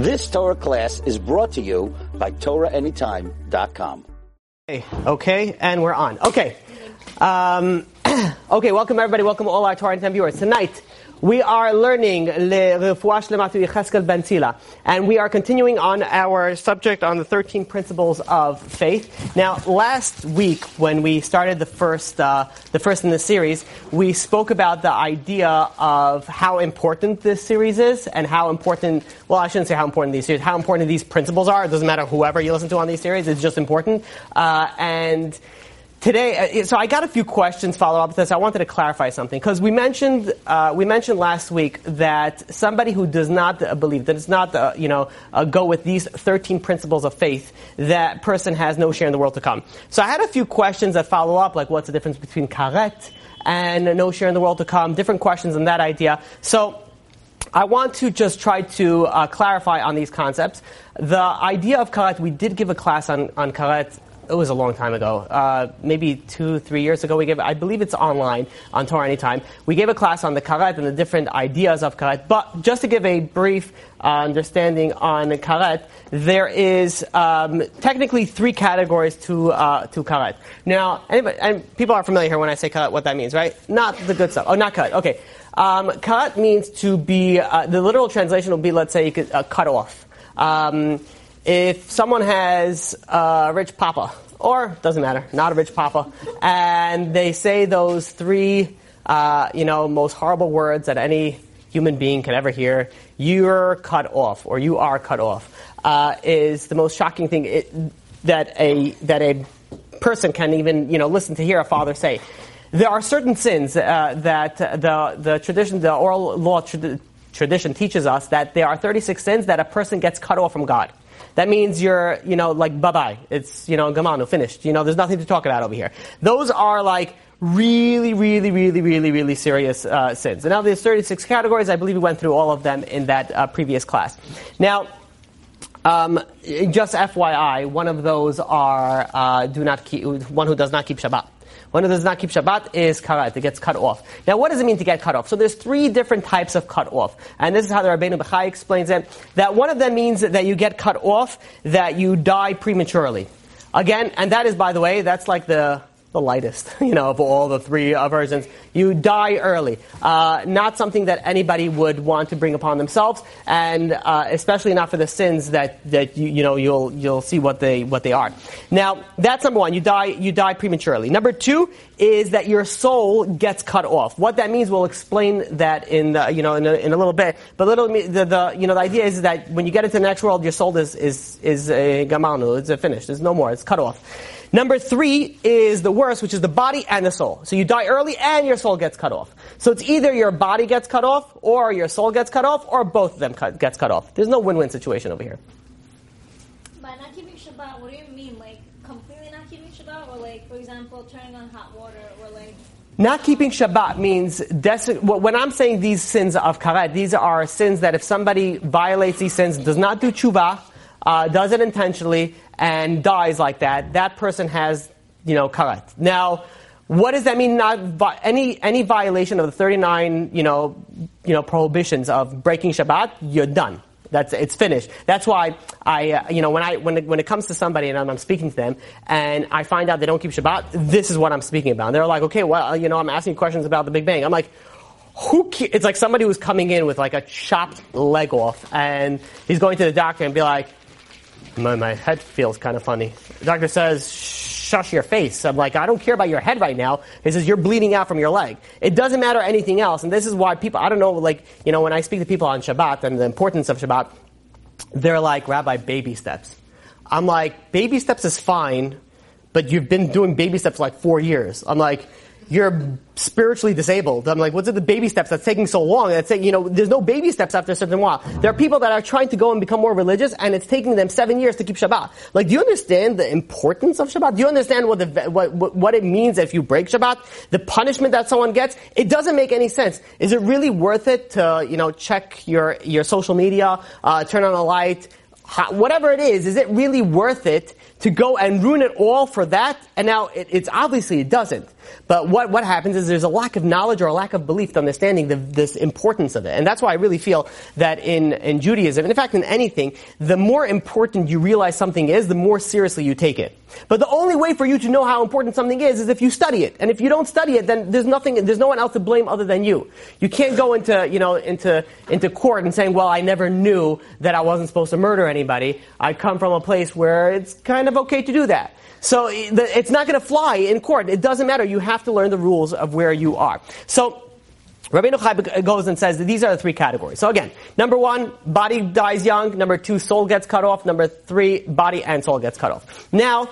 This Torah class is brought to you by TorahAnytime.com. Okay, okay, and we're on. Okay. Um, okay, welcome everybody. Welcome all our Torah Anytime viewers. Tonight, we are learning Le Refuah Shlema Yecheskel Ben and we are continuing on our subject on the 13 principles of faith. Now, last week when we started the first, uh, the first in the series, we spoke about the idea of how important this series is and how important. Well, I shouldn't say how important these series, how important these principles are. It doesn't matter whoever you listen to on these series; it's just important. Uh, and Today, uh, so I got a few questions follow up with this. I wanted to clarify something because we mentioned uh, we mentioned last week that somebody who does not uh, believe that it's not uh, you know uh, go with these thirteen principles of faith, that person has no share in the world to come. So I had a few questions that follow up, like what's the difference between karet and no share in the world to come? Different questions on that idea. So I want to just try to uh, clarify on these concepts. The idea of karet, we did give a class on, on karet it was a long time ago, uh, maybe two, three years ago. We gave, I believe it's online on Torah Anytime. We gave a class on the karet and the different ideas of karet. But just to give a brief uh, understanding on karet, there is um, technically three categories to uh, to karet. Now, anybody, and people are familiar here when I say karet, what that means, right? Not the good stuff. Oh, not karet. Okay. Um, karet means to be. Uh, the literal translation will be, let's say, could uh, cut off. Um, if someone has a rich papa, or doesn't matter, not a rich papa, and they say those three, uh, you know, most horrible words that any human being can ever hear, you're cut off, or you are cut off, uh, is the most shocking thing it, that a that a person can even, you know, listen to hear a father say. There are certain sins uh, that the the tradition, the oral law trad- tradition teaches us that there are 36 sins that a person gets cut off from God. That means you're, you know, like bye bye. It's, you know, gamano, finished. You know, there's nothing to talk about over here. Those are like really, really, really, really, really serious uh, sins. And now there's 36 categories. I believe we went through all of them in that uh, previous class. Now, um, just FYI, one of those are uh, do not keep, one who does not keep Shabbat. One who does not keep Shabbat is karet. It gets cut off. Now, what does it mean to get cut off? So there's three different types of cut off. And this is how the Rabbeinu Bechai explains it. That one of them means that you get cut off, that you die prematurely. Again, and that is, by the way, that's like the the lightest, you know, of all the three uh, versions. You die early. Uh, not something that anybody would want to bring upon themselves, and uh, especially not for the sins that, that you, you know you'll you'll see what they what they are. Now that's number one. You die you die prematurely. Number two is that your soul gets cut off. What that means, we'll explain that in the, you know in a, in a little bit. But little the, the you know the idea is that when you get into the next world, your soul is is is a gamanu. It's a finished. There's no more. It's cut off. Number three is the worst, which is the body and the soul. So you die early and your soul gets cut off. So it's either your body gets cut off, or your soul gets cut off, or both of them cut, gets cut off. There's no win-win situation over here. By not keeping Shabbat, what do you mean? Like completely not keeping Shabbat, or like, for example, turning on hot water, or like. Not keeping Shabbat means des- when I'm saying these sins of karet, these are sins that if somebody violates these sins, does not do tshuva, uh, does it intentionally, and dies like that, that person has, you know, karet. Now, what does that mean? Not any any violation of the 39, you know, you know, prohibitions of breaking Shabbat, you're done. That's it's finished. That's why I, uh, you know, when I when it, when it comes to somebody and I'm, I'm, speaking to them and I find out they don't keep Shabbat, this is what I'm speaking about. And they're like, okay, well, you know, I'm asking questions about the Big Bang. I'm like, who? Ke-? It's like somebody who's coming in with like a chopped leg off, and he's going to the doctor and be like, my, my head feels kind of funny. The doctor says, shush your face. I'm like, I don't care about your head right now. He says, you're bleeding out from your leg. It doesn't matter anything else. And this is why people, I don't know, like, you know, when I speak to people on Shabbat and the importance of Shabbat, they're like, Rabbi, baby steps. I'm like, baby steps is fine, but you've been doing baby steps like four years. I'm like, you're spiritually disabled. I'm like, what's it the baby steps that's taking so long? That's saying, you know, there's no baby steps after a certain while. There are people that are trying to go and become more religious, and it's taking them seven years to keep Shabbat. Like, do you understand the importance of Shabbat? Do you understand what the what, what it means if you break Shabbat? The punishment that someone gets? It doesn't make any sense. Is it really worth it to you know check your your social media, uh, turn on a light? whatever it is, is it really worth it to go and ruin it all for that? And now it, it's obviously it doesn't. But what, what happens is there's a lack of knowledge or a lack of belief to understanding the, this importance of it. And that's why I really feel that in, in Judaism, and in fact in anything, the more important you realize something is, the more seriously you take it. But the only way for you to know how important something is is if you study it. And if you don't study it, then there's nothing, there's no one else to blame other than you. You can't go into, you know, into, into court and saying, well, I never knew that I wasn't supposed to murder anybody. I come from a place where it's kind of okay to do that. So eh, it's not going to fly in court. It doesn't matter. You have to learn the rules of where you are. So Rabbeinu Bechai goes and says that these are the three categories. So again, number one, body dies young. Number two, soul gets cut off. Number three, body and soul gets cut off. Now,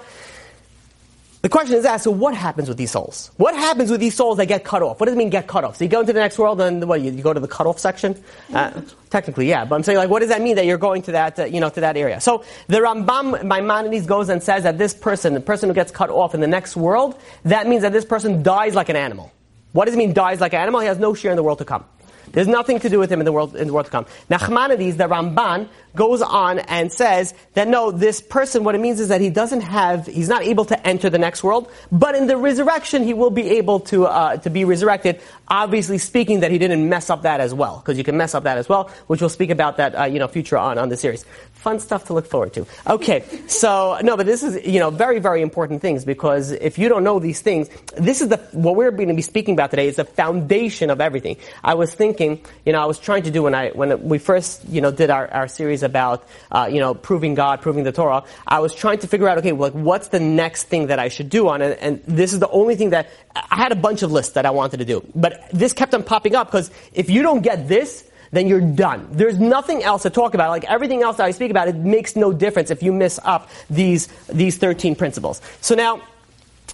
the question is asked, so what happens with these souls? What happens with these souls that get cut off? What does it mean get cut off? So you go into the next world and what, you, you go to the cut off section? Uh, technically, yeah. But I'm saying like, what does that mean that you're going to that, uh, you know, to that area? So the Rambam Maimonides goes and says that this person, the person who gets cut off in the next world, that means that this person dies like an animal. What does it mean dies like an animal? He has no share in the world to come. There's nothing to do with him in the world, in the world to come. Nachmanides, the Ramban, goes on and says that no, this person, what it means is that he doesn't have, he's not able to enter the next world, but in the resurrection, he will be able to, uh, to be resurrected. Obviously speaking that he didn't mess up that as well, because you can mess up that as well, which we'll speak about that, uh, you know, future on, on the series. Fun stuff to look forward to. Okay, so, no, but this is, you know, very, very important things, because if you don't know these things, this is the, what we're going to be speaking about today is the foundation of everything. I was thinking, you know, I was trying to do when I, when we first, you know, did our, our series about, uh, you know, proving God, proving the Torah, I was trying to figure out, okay, like, what's the next thing that I should do on it? And this is the only thing that, I had a bunch of lists that I wanted to do. But this kept on popping up because if you don't get this, then you're done. There's nothing else to talk about. Like everything else that I speak about, it makes no difference if you miss up these, these 13 principles. So now,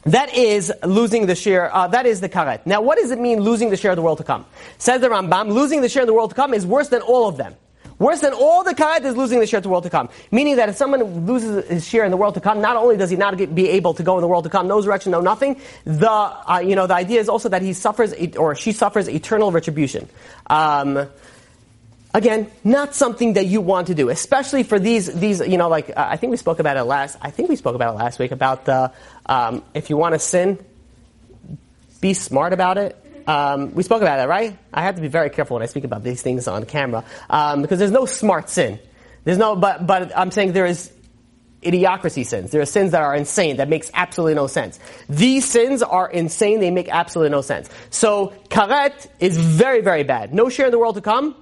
that is losing the share, uh, that is the karet. Now, what does it mean losing the share of the world to come? Says the Rambam, losing the share of the world to come is worse than all of them. Worse than all the karet is losing the share to the world to come. Meaning that if someone loses his share in the world to come, not only does he not get, be able to go in the world to come, no resurrection, no nothing, the, uh, you know, the idea is also that he suffers, or she suffers eternal retribution. Um, again, not something that you want to do, especially for these, these, you know, like, uh, I think we spoke about it last, I think we spoke about it last week about the, um, if you want to sin, be smart about it. Um, we spoke about that, right? I have to be very careful when I speak about these things on camera um, because there's no smart sin. There's no, but but I'm saying there is idiocracy sins. There are sins that are insane that makes absolutely no sense. These sins are insane. They make absolutely no sense. So karet is very very bad. No share in the world to come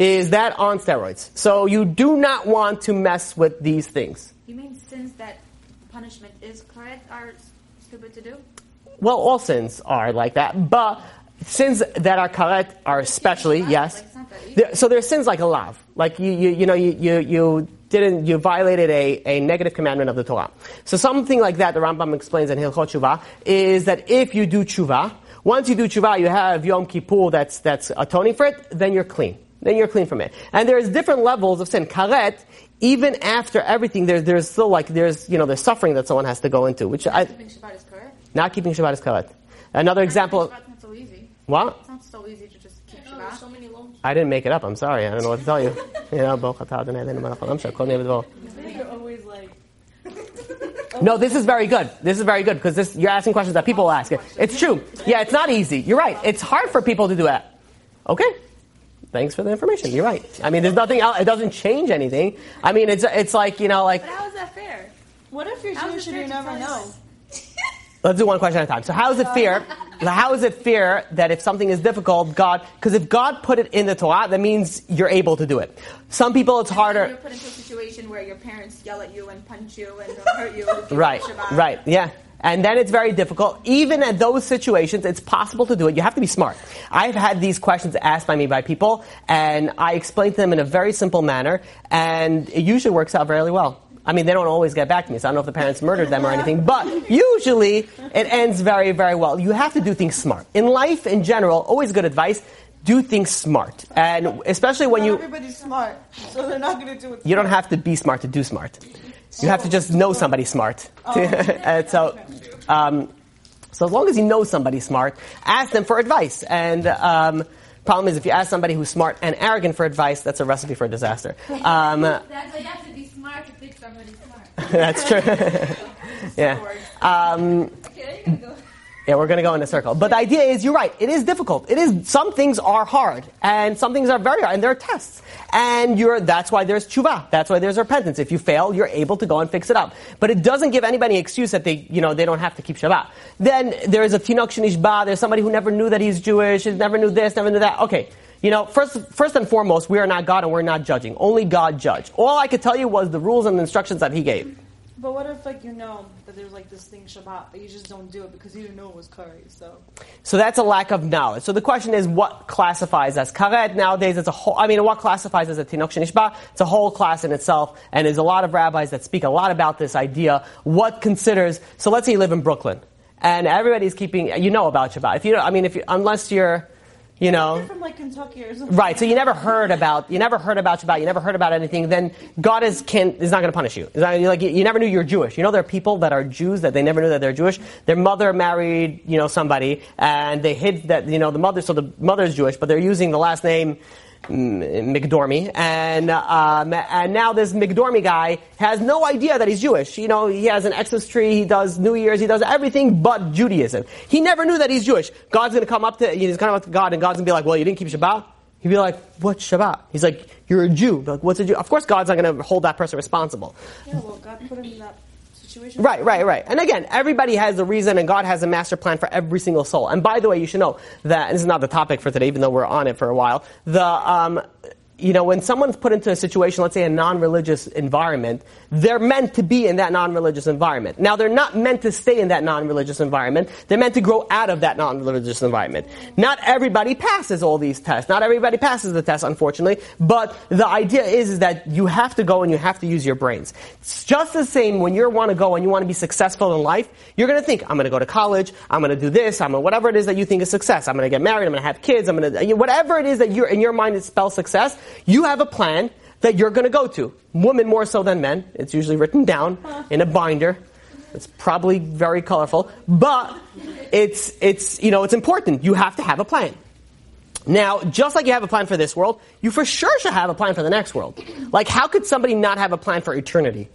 is that on steroids. So you do not want to mess with these things. You mean sins that punishment is karet are stupid to do? Well, all sins are like that, but sins that are karet are especially yes. There, so there are sins like a lav, like you, you, you know, you, you, you didn't, you violated a, a negative commandment of the Torah. So something like that, the Rambam explains in Hilchot Tshuva, is that if you do tshuva, once you do tshuva, you have Yom Kippur that's, that's atoning for it, then you're clean. Then you're clean from it. And there's different levels of sin. Karet, even after everything, there, there's still like, there's, you know, there's suffering that someone has to go into, which I, not keeping Shabbat is karet. Another example. Shabbat's not so easy. What? It's not so easy to just keep No, Shabbat. so many loans. I didn't make it up. I'm sorry. I don't know what to tell you. you know, Baruch atah Adonai Eloheinu melech haolam shekol neh v'dvor. You're always like, No, this is very good. This is very good because this you're asking questions that people ask. It's true. Yeah, it's not easy. You're right. It's hard for people to do that. Okay. Thanks for the information. You're right. I mean, there's nothing else. It doesn't change anything. I mean, it's it's like you know, like But how is that fair? what if you're Jewish and you fair never tell know? Let's do one question at a time. So how is it fair? How is it fair that if something is difficult, God, because if God put it in the Torah, that means you're able to do it. Some people it's harder. You're put into a situation where your parents yell at you and punch you and hurt you. if you Right, right, yeah. And then it's very difficult. Even at those situations, it's possible to do it. You have to be smart. I've had these questions asked by me by people, and I explain to them in a very simple manner, and it usually works out very well. I mean, they don't always get back to me, so I don't know if the parents murdered them or anything, but usually it ends very, very well. You have to do things smart. In life, in general, always good advice, do things smart. And especially when Not you, everybody's smart, so they're not going to do it. you don't have to be smart to do smart. You have to just know somebody smart. and so, um, so as long as you know somebody smart, ask them for advice. And um, problem is, if you ask somebody who's smart and arrogant for advice, that's a recipe for disaster. Um, That's why you have to be smart to pick somebody smart. that's true. yeah. Um, Yeah, we're going to go in a circle. But the idea is, you're right. It is difficult. It is. Some things are hard, and some things are very hard, and there are tests. And you're. That's why there's tshuva. That's why there's repentance. If you fail, you're able to go and fix it up. But it doesn't give anybody an excuse that they, you know, they don't have to keep Shabbat. Then there is a tinok shenishba. There's somebody who never knew that he's Jewish, never knew this, never knew that. Okay. You know, first, first and foremost, we are not God and we're not judging. Only God judge. All I could tell you was the rules and the instructions that He gave. But what if like you know that there's like this thing Shabbat, but you just don't do it because you didn't know it was karet? So So that's a lack of knowledge. So the question is, what classifies as karet? Nowadays, it's a whole, I mean, what classifies as a tinok shenishba? It's a whole class in itself, and there's a lot of rabbis that speak a lot about this idea. What considers, so let's say you live in Brooklyn, and everybody's keeping, you know about Shabbat. If you, I mean, if you, unless you're, you know, you're from like Kentucky or something. Right. So you never heard about you never heard about Shabbat. You never heard about anything. Then God is can is not going to punish you. Not, like you, you never knew you're Jewish. You know there are people that are Jews that they never knew that they're Jewish. Their mother married you know somebody and they hid that you know the mother. So the mother is Jewish, but they're using the last name. McDormy, and um, and now this McDormy guy has no idea that he's Jewish. You know, he has an Xmas tree, he does New Year's, he does everything but Judaism. He never knew that he's Jewish. God's going to come up to he's going to up to God, and God's going to be like, "Well, you didn't keep Shabbat." He'd be like, "What Shabbat?" He's like, "You're a Jew." Like, "What's a Jew?" Of course, God's not going to hold that person responsible. Yeah, well, God put him in that situation. Right, right, right. And again, everybody has a reason, and God has a master plan for every single soul. And by the way, you should know that this is not the topic for today, even though we're on it for a while. The um, you know, when someone's put into a situation, let's say a non-religious environment, they're meant to be in that non-religious environment. Now, they're not meant to stay in that non-religious environment. They're meant to grow out of that non-religious environment. Not everybody passes all these tests. Not everybody passes the test, unfortunately. But the idea is, is that you have to go and you have to use your brains. It's just the same when you want to go and you want to be successful in life. You're going to think, I'm going to go to college. I'm going to do this. I'm going to, whatever it is that you think is success. I'm going to get married. I'm going to have kids. I'm going to, whatever it is that you're, in your mind it spells success, you have a plan that you're going to go to. Women more so than men. It's usually written down in a binder. It's probably very colorful, but it's, it's, you know, it's important. You have to have a plan. Now, just like you have a plan for this world, you for sure should have a plan for the next world. Like, how could somebody not have a plan for eternity?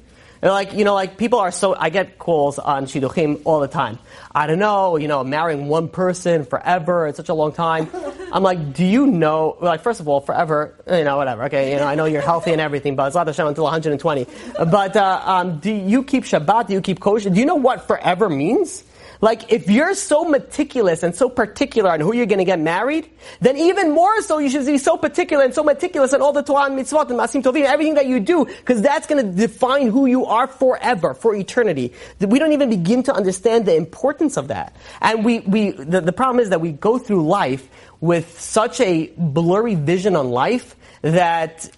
Like, you know, like people are so, I get calls on Shidduchim all the time. I don't know, you know, marrying one person forever, it's such a long time. I'm like, do you know, like, first of all, forever, you know, whatever, okay, you know, I know you're healthy and everything, but it's not Hashem until 120. But, uh, um, do you keep Shabbat? Do you keep kosher? Do you know what forever means? Like, if you're so meticulous and so particular on who you're going to get married, then even more so you should be so particular and so meticulous on all the Torah and mitzvot and masim tovim, everything that you do, because that's going to define who you are forever, for eternity. We don't even begin to understand the importance of that. And we, we the, the problem is that we go through life with such a blurry vision on life that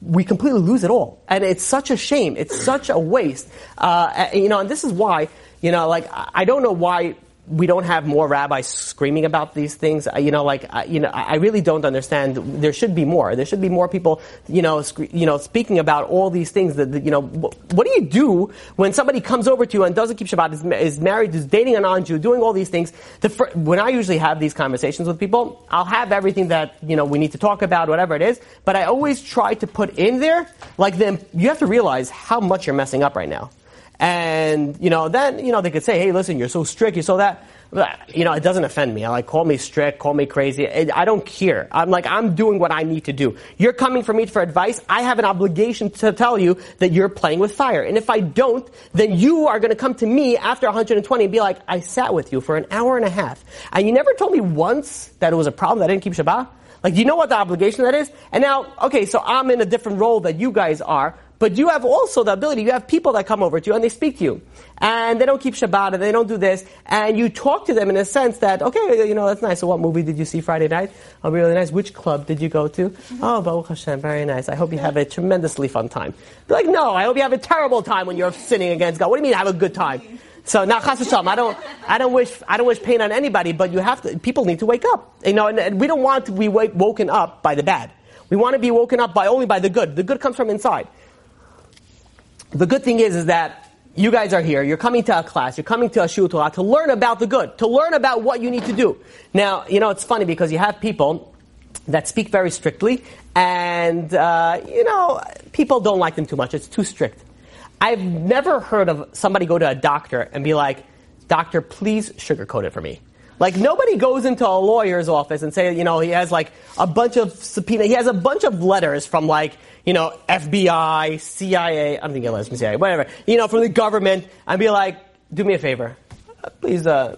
we completely lose it all. And it's such a shame. It's such a waste. Uh, you know, and this is why, you know, like, I don't know why we don't have more rabbis screaming about these things. You know, like, you know, I really don't understand. There should be more. There should be more people, you know, sc- you know, speaking about all these things that, you know, what do you do when somebody comes over to you and doesn't keep Shabbat, is, is married, is dating a non-Jew, doing all these things? The fir- when I usually have these conversations with people, I'll have everything that, you know, we need to talk about, whatever it is, but I always try to put in there, like, then you have to realize how much you're messing up right now. And, you know, then, you know, they could say, hey, listen, you're so strict, you're so that. You know, it doesn't offend me. I like, call me strict, call me crazy. I don't care. I'm like, I'm doing what I need to do. You're coming for me for advice. I have an obligation to tell you that you're playing with fire. And if I don't, then you are going to come to me after 120 and be like, I sat with you for an hour and a half. And you never told me once that it was a problem that I didn't keep Shabbat? Like, do you know what the obligation that is? And now, okay, so I'm in a different role that you guys are, but you have also the ability, you have people that come over to you and they speak to you. And they don't keep Shabbat and they don't do this. And you talk to them in a sense that, okay, you know, that's nice. So what movie did you see Friday night? Oh, really nice. Which club did you go to? Mm-hmm. Oh, Baruch Hashem, very nice. I hope you have a tremendously fun time. Be like, no, I hope you have a terrible time when you're sinning against God. What do you mean have a good time? So now, chas v'shalom, I don't, I don't wish, I don't wish pain on anybody, but you have to. People need to wake up. You know, and, and we don't want to be wake, woken up by the bad. We want to be woken up by only by the good. The good comes from inside. The good thing is, is that you guys are here. You're coming to a class. You're coming to a shiur Torah to learn about the good, to learn about what you need to do. Now, you know, it's funny because you have people that speak very strictly, and uh, you know, people don't like them too much. It's too strict. I've never heard of somebody go to a doctor and be like, doctor, please sugarcoat it for me. Like nobody goes into a lawyer's office and say, you know, he has like a bunch of subpoena. He has a bunch of letters from like, you know, FBI, CIA. I'm thinking letters from CIA, whatever. You know, from the government, and be like, do me a favor, uh, please uh,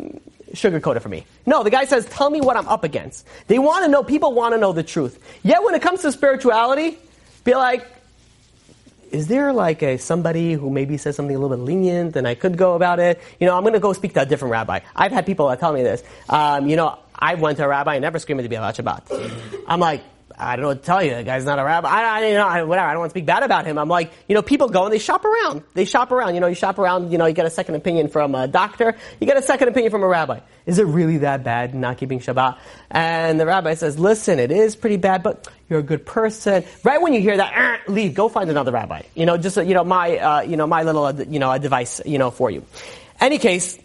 sugarcoat it for me. No, the guy says, tell me what I'm up against. They want to know. People want to know the truth. Yet when it comes to spirituality, be like, is there like a somebody who maybe says something a little bit lenient and I could go about it? You know, I'm going to go speak to a different rabbi. I've had people that tell me this. Um, you know, I went to a rabbi and never screamed to be about Shabbat. I'm like, I don't know what to tell you. The guy's not a rabbi. I, I, you know, I, whatever. I don't want to speak bad about him. I'm like, you know, people go and they shop around. They shop around. You know, you shop around. You know, you get a second opinion from a doctor. You get a second opinion from a rabbi. Is it really that bad not keeping Shabbat? And the rabbi says, listen, it is pretty bad, but you're a good person. Right when you hear that, "Er," leave. Go find another rabbi. You know, just you know my uh, you know my little uh, you know a device you know for you. Any case.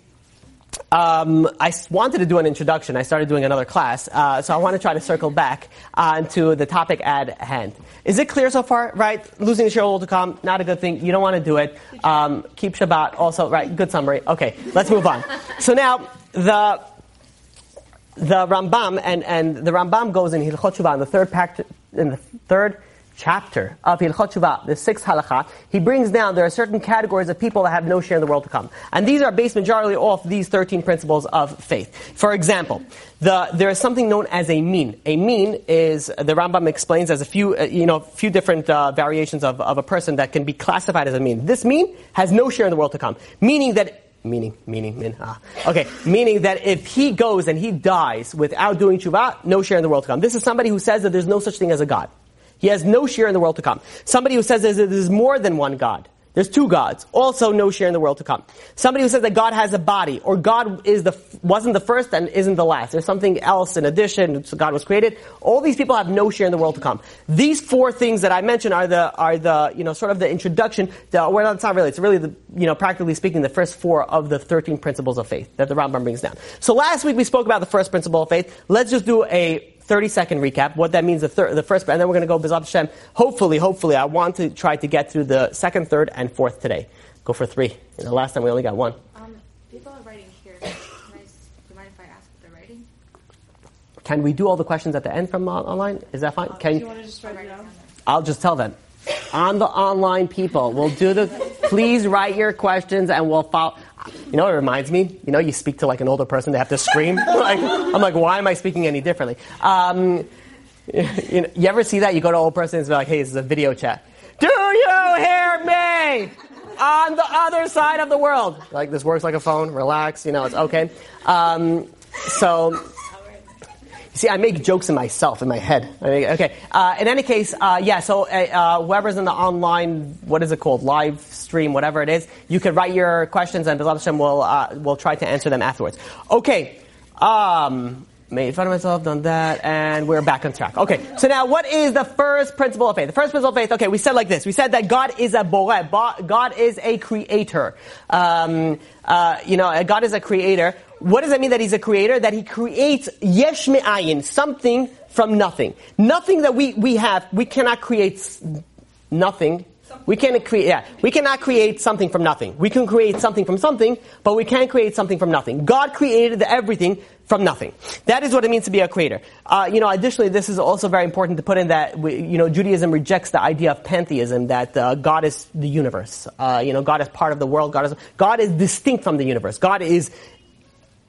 Um, I wanted to do an introduction. I started doing another class, uh, so I want to try to circle back uh, to the topic at hand. Is it clear so far? Right, losing the share to come, not a good thing. You don't want to do it. Um, keep Shabbat. Also, right. Good summary. Okay, let's move on. So now the the Rambam and, and the Rambam goes in Hilchot Tshuva in the third pact, in the third chapter of Hilchot Tshuva, the sixth halakha. He brings down there are certain categories of people that have no share in the world to come, and these are based majority off these thirteen principles of faith. For example, the, there is something known as a min. A min is the Rambam explains as a few uh, you know few different uh, variations of, of a person that can be classified as a min. This min has no share in the world to come, meaning that Meaning, meaning, min, ah. Okay, meaning that if he goes and he dies without doing tshuva, no share in the world to come. This is somebody who says that there's no such thing as a God. He has no share in the world to come. Somebody who says there's more than one God. There's two gods. Also no share in the world to come. Somebody who says that God has a body, or God is the, wasn't the first and isn't the last. There's something else in addition, so God was created. All these people have no share in the world to come. These four things that I mentioned are the, are the, you know, sort of the introduction, the, well, it's not really, it's really the, you know, practically speaking, the first four of the 13 principles of faith that the Rambam brings down. So last week we spoke about the first principle of faith. Let's just do a 30 second recap, what that means the, thir- the first, and then we're going to go Bezat Hashem. Hopefully, hopefully, I want to try to get through the second, third, and fourth today. Go for three. The last time we only got one. Um, people are writing here. Can I, do you mind if I ask what they're writing? Can we do all the questions at the end from uh, online? Is that fine? Do Can you want to just write it down? I'll just tell them. On the online people, we'll do the. Please write your questions and we'll follow. You know, it reminds me. You know, you speak to like an older person, they have to scream. like, I'm like, why am I speaking any differently? Um, you, know, you ever see that? You go to an old person and it's like, hey, this is a video chat. Do you hear me? On the other side of the world. Like, this works like a phone. Relax. You know, it's okay. Um, so. See, I make jokes in myself, in my head. Mean, okay. Uh, in any case, uh, yeah. So uh, uh, whoever's in the online, what is it called, live stream, whatever it is, you can write your questions, and Bezat Hashem will uh, will try to answer them afterwards. Okay. Um, made fun of myself, done that, and we're back on track. Okay. So now, what is the first principle of faith? The first principle of faith. Okay, we said like this. We said that God is a boreh. Bo- God is a creator. Um, uh, you know, God is a creator. What does that mean that he's a creator? That he creates yesh me'ayin, something from nothing. Nothing that we, we have, we cannot create nothing. We can create, yeah, we cannot create something from nothing. We can create something from something, but we can't create something from nothing. God created everything from nothing. That is what it means to be a creator. Uh, you know, additionally, this is also very important to put in that, we, you know, Judaism rejects the idea of pantheism, that uh, God is the universe. Uh, you know, God is part of the world. God is, God is distinct from the universe. God is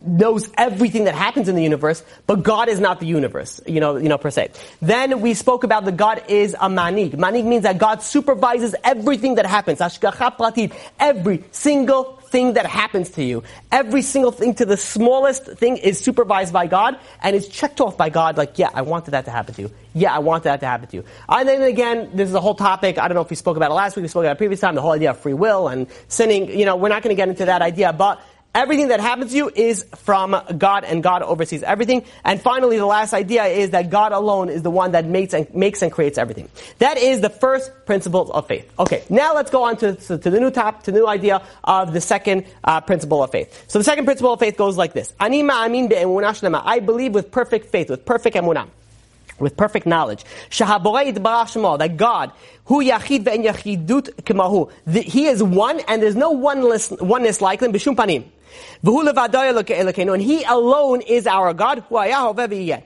knows everything that happens in the universe, but God is not the universe, you know, you know, per se. Then we spoke about the God is a manhig. Manhig means that God supervises everything that happens. Hashgacha pratit. Every single thing that happens to you. Every single thing to the smallest thing is supervised by God and is checked off by God like, yeah, I wanted that to happen to you. Yeah, I want that to happen to you. And then again, this is a whole topic. I don't know if we spoke about it last week. We spoke about it previous time. The whole idea of free will and sinning. You know, we're not going to get into that idea, but Everything that happens to you is from God, and God oversees everything. And finally, the last idea is that God alone is the one that makes and, makes and creates everything. That is the first principle of faith. Okay, now let's go on to, to, to the new top, to the new idea of the second uh, principle of faith. So the second principle of faith goes like this: Ani ma'amin be'emunah shlema. I believe with perfect faith, with perfect emunah with perfect knowledge. That God, who yachid ve'en yachidut kemahu. He is one and there's no oneness, oneness like him, b'shum. And He alone is our God.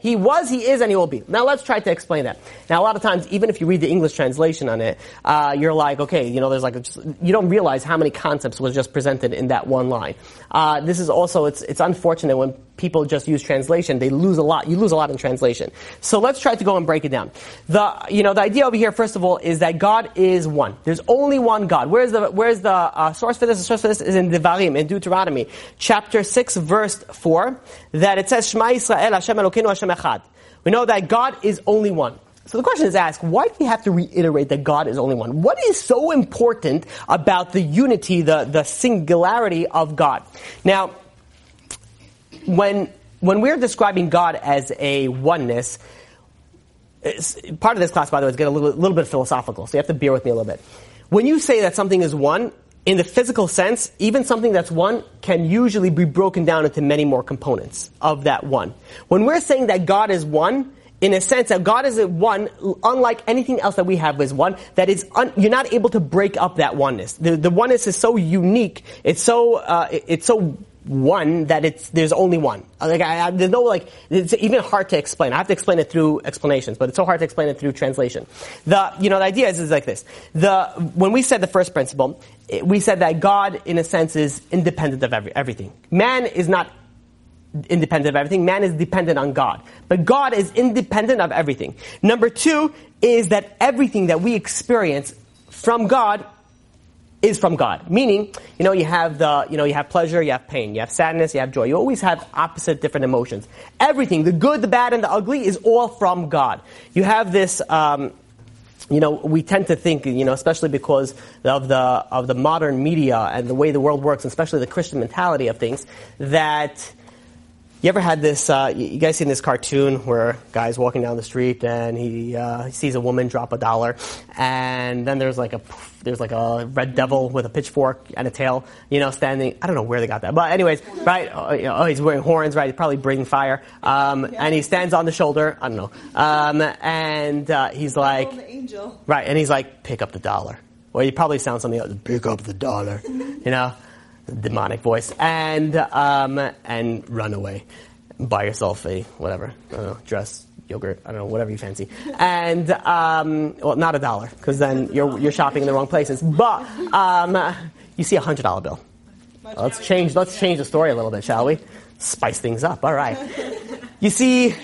He was, He is, and He will be. Now let's try to explain that. Now a lot of times, even if you read the English translation on it, uh, you're like, okay, you know, there's like, a, you don't realize how many concepts was just presented in that one line. Uh, this is also, it's, it's unfortunate when people just use translation, they lose a lot. You lose a lot in translation. So let's try to go and break it down. The, you know, the idea over here, first of all, is that God is one. There's only one God. Where's the, where's the uh, source for this? The source for this is in Devarim, in Deuteronomy, chapter 6, verse 4, that it says, Shema Yisrael, Hashem Elokeinu, Hashem Echad. We know that God is only one. So the question is asked, why do we have to reiterate that God is only one? What is so important about the unity, the, the singularity of God? Now, when when we're describing God as a oneness, part of this class, by the way, is get a little, little bit philosophical, so you have to bear with me a little bit. When you say that something is one, in the physical sense, even something that's one can usually be broken down into many more components of that one. When we're saying that God is one, in a sense that God is one, unlike anything else that we have is one, that is, un, you're not able to break up that oneness. The, the oneness is so unique, it's so, uh, it's so one that it's there's only one. Uh, like I, I, there's no like it's even hard to explain. I have to explain it through explanations, but it's so hard to explain it through translation. The you know the idea is is like this. The when we said the first principle, we said that God in a sense is independent of every, everything. Man is not independent of everything. Man is dependent on God. But God is independent of everything. Number two is that everything that we experience from God is from God. Meaning, you know, you have the, you know, you have pleasure, you have pain, you have sadness, you have joy. You always have opposite different emotions. Everything, the good, the bad, and the ugly is all from God. You have this, um, you know, we tend to think, you know, especially because of the of the modern media and the way the world works, especially the Christian mentality of things, that you ever had this? Uh, you guys seen this cartoon where a guy's walking down the street and he, uh, sees a woman drop a dollar, and then there's like a there's like a red devil with a pitchfork and a tail, you know, standing. I don't know where they got that, but anyways, right? Oh, you know, oh he's wearing horns, right? He's probably breathing fire, um, and he stands on the shoulder. I don't know, um, and uh, he's like, right? And he's like, pick up the dollar. Well, he probably sounds something else. Pick up the dollar, you know demonic voice, and um, and run away. Buy yourself a whatever, I don't know, dress, yogurt, I don't know, whatever you fancy, and um, well, not a dollar, because then you're you're shopping in the wrong places. But um, you see a hundred dollar bill. Let's change. Let's change the story a little bit, shall we? Spice things up. All right. You see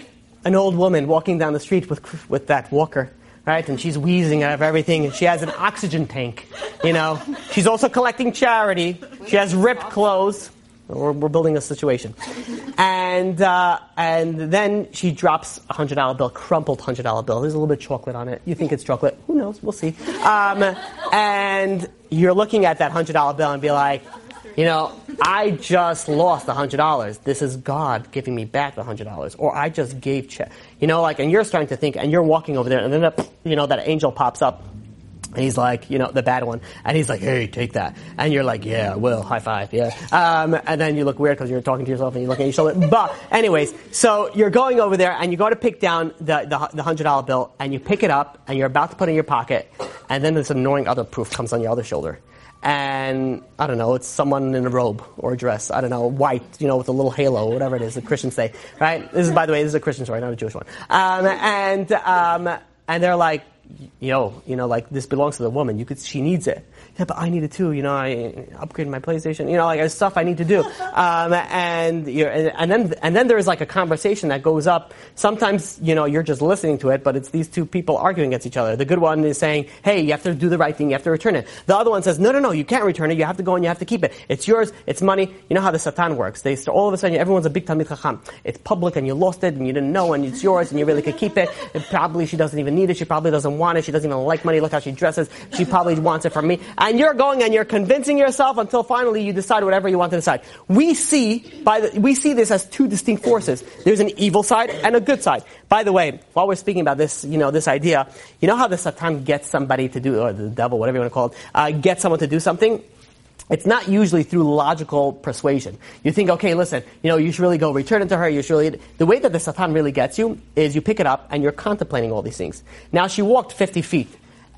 an old woman walking down the street with with that walker right? And she's wheezing out of everything, she has an oxygen tank. You know, she's also collecting charity. She has ripped clothes. We're, we're building a situation, and uh, and then she drops a hundred dollar bill, crumpled hundred dollar bill. There's a little bit of chocolate on it. You think it's chocolate? Who knows? We'll see. Um, and you're looking at that hundred dollar bill and be like, you know, I just lost $100. This is God giving me back the $100. Or I just gave check. You know, like, and you're starting to think, and you're walking over there, and then, the, you know, that angel pops up. And he's like, you know, the bad one. And he's like, hey, take that. And you're like, yeah, I will. High five. Yeah. Um, and then you look weird because you're talking to yourself and you look at your shoulder. But anyways, so you're going over there and you go to pick down the, the, the $100 bill and you pick it up and you're about to put it in your pocket. And then this annoying other proof comes on your other shoulder and I don't know, it's someone in a robe or a dress. I don't know, white, you know, with a little halo, whatever it is the Christians say, right? This is, by the way, this is a Christian story, not a Jewish one. Um, and um, and they're like, yo, you know, like this belongs to the woman. You could, she needs it yeah, but I need it too. You know, I upgraded my PlayStation. You know, like there's stuff I need to do. Um, and, and then and then there's like a conversation that goes up. Sometimes you know you're just listening to it, but it's these two people arguing against each other. The good one is saying, "Hey, you have to do the right thing. You have to return it." The other one says, "No, no, no, you can't return it. You have to go and you have to keep it. It's yours. It's money. You know how the Satan works. They all of a sudden everyone's a big Talmid Chacham. It's public and you lost it and you didn't know and it's yours and you really could keep it. And probably she doesn't even need it. She probably doesn't want it. She doesn't even like money. Look how she dresses. She probably wants it from me. And you're going and you're convincing yourself until finally you decide whatever you want to decide. We see by the, we see this as two distinct forces. There's an evil side and a good side. By the way, while we're speaking about this, you know, this idea, you know how the Satan gets somebody to do, or the devil, whatever you want to call it, uh, get someone to do something? It's not usually through logical persuasion. You think, okay, listen, you know, you should really go return it to her. You should really. The way that the Satan really gets you is you pick it up and you're contemplating all these things. Now she walked 50 feet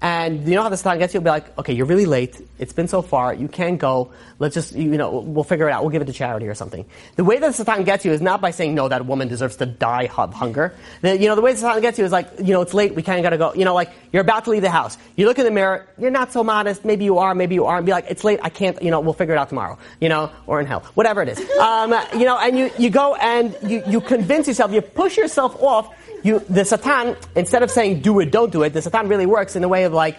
And you know how the Satan gets you? It'll be like, okay, you're really late. It's been so far. You can't go. Let's just, you know, we'll figure it out. We'll give it to charity or something. The way that the Satan gets you is not by saying, no, that woman deserves to die of hunger. The, you know, the way the Satan gets you is like, you know, it's late. We kind of got to go. You know, like, you're about to leave the house. You look in the mirror. You're not so modest. Maybe you are. Maybe you aren't. Be like, it's late. I can't, you know, we'll figure it out tomorrow. You know, or in hell. Whatever it is. Um, you know, and you, you go and you, you convince yourself, you push yourself off. You, the Satan, instead of saying, do it, don't do it, the Satan really works in the way of like,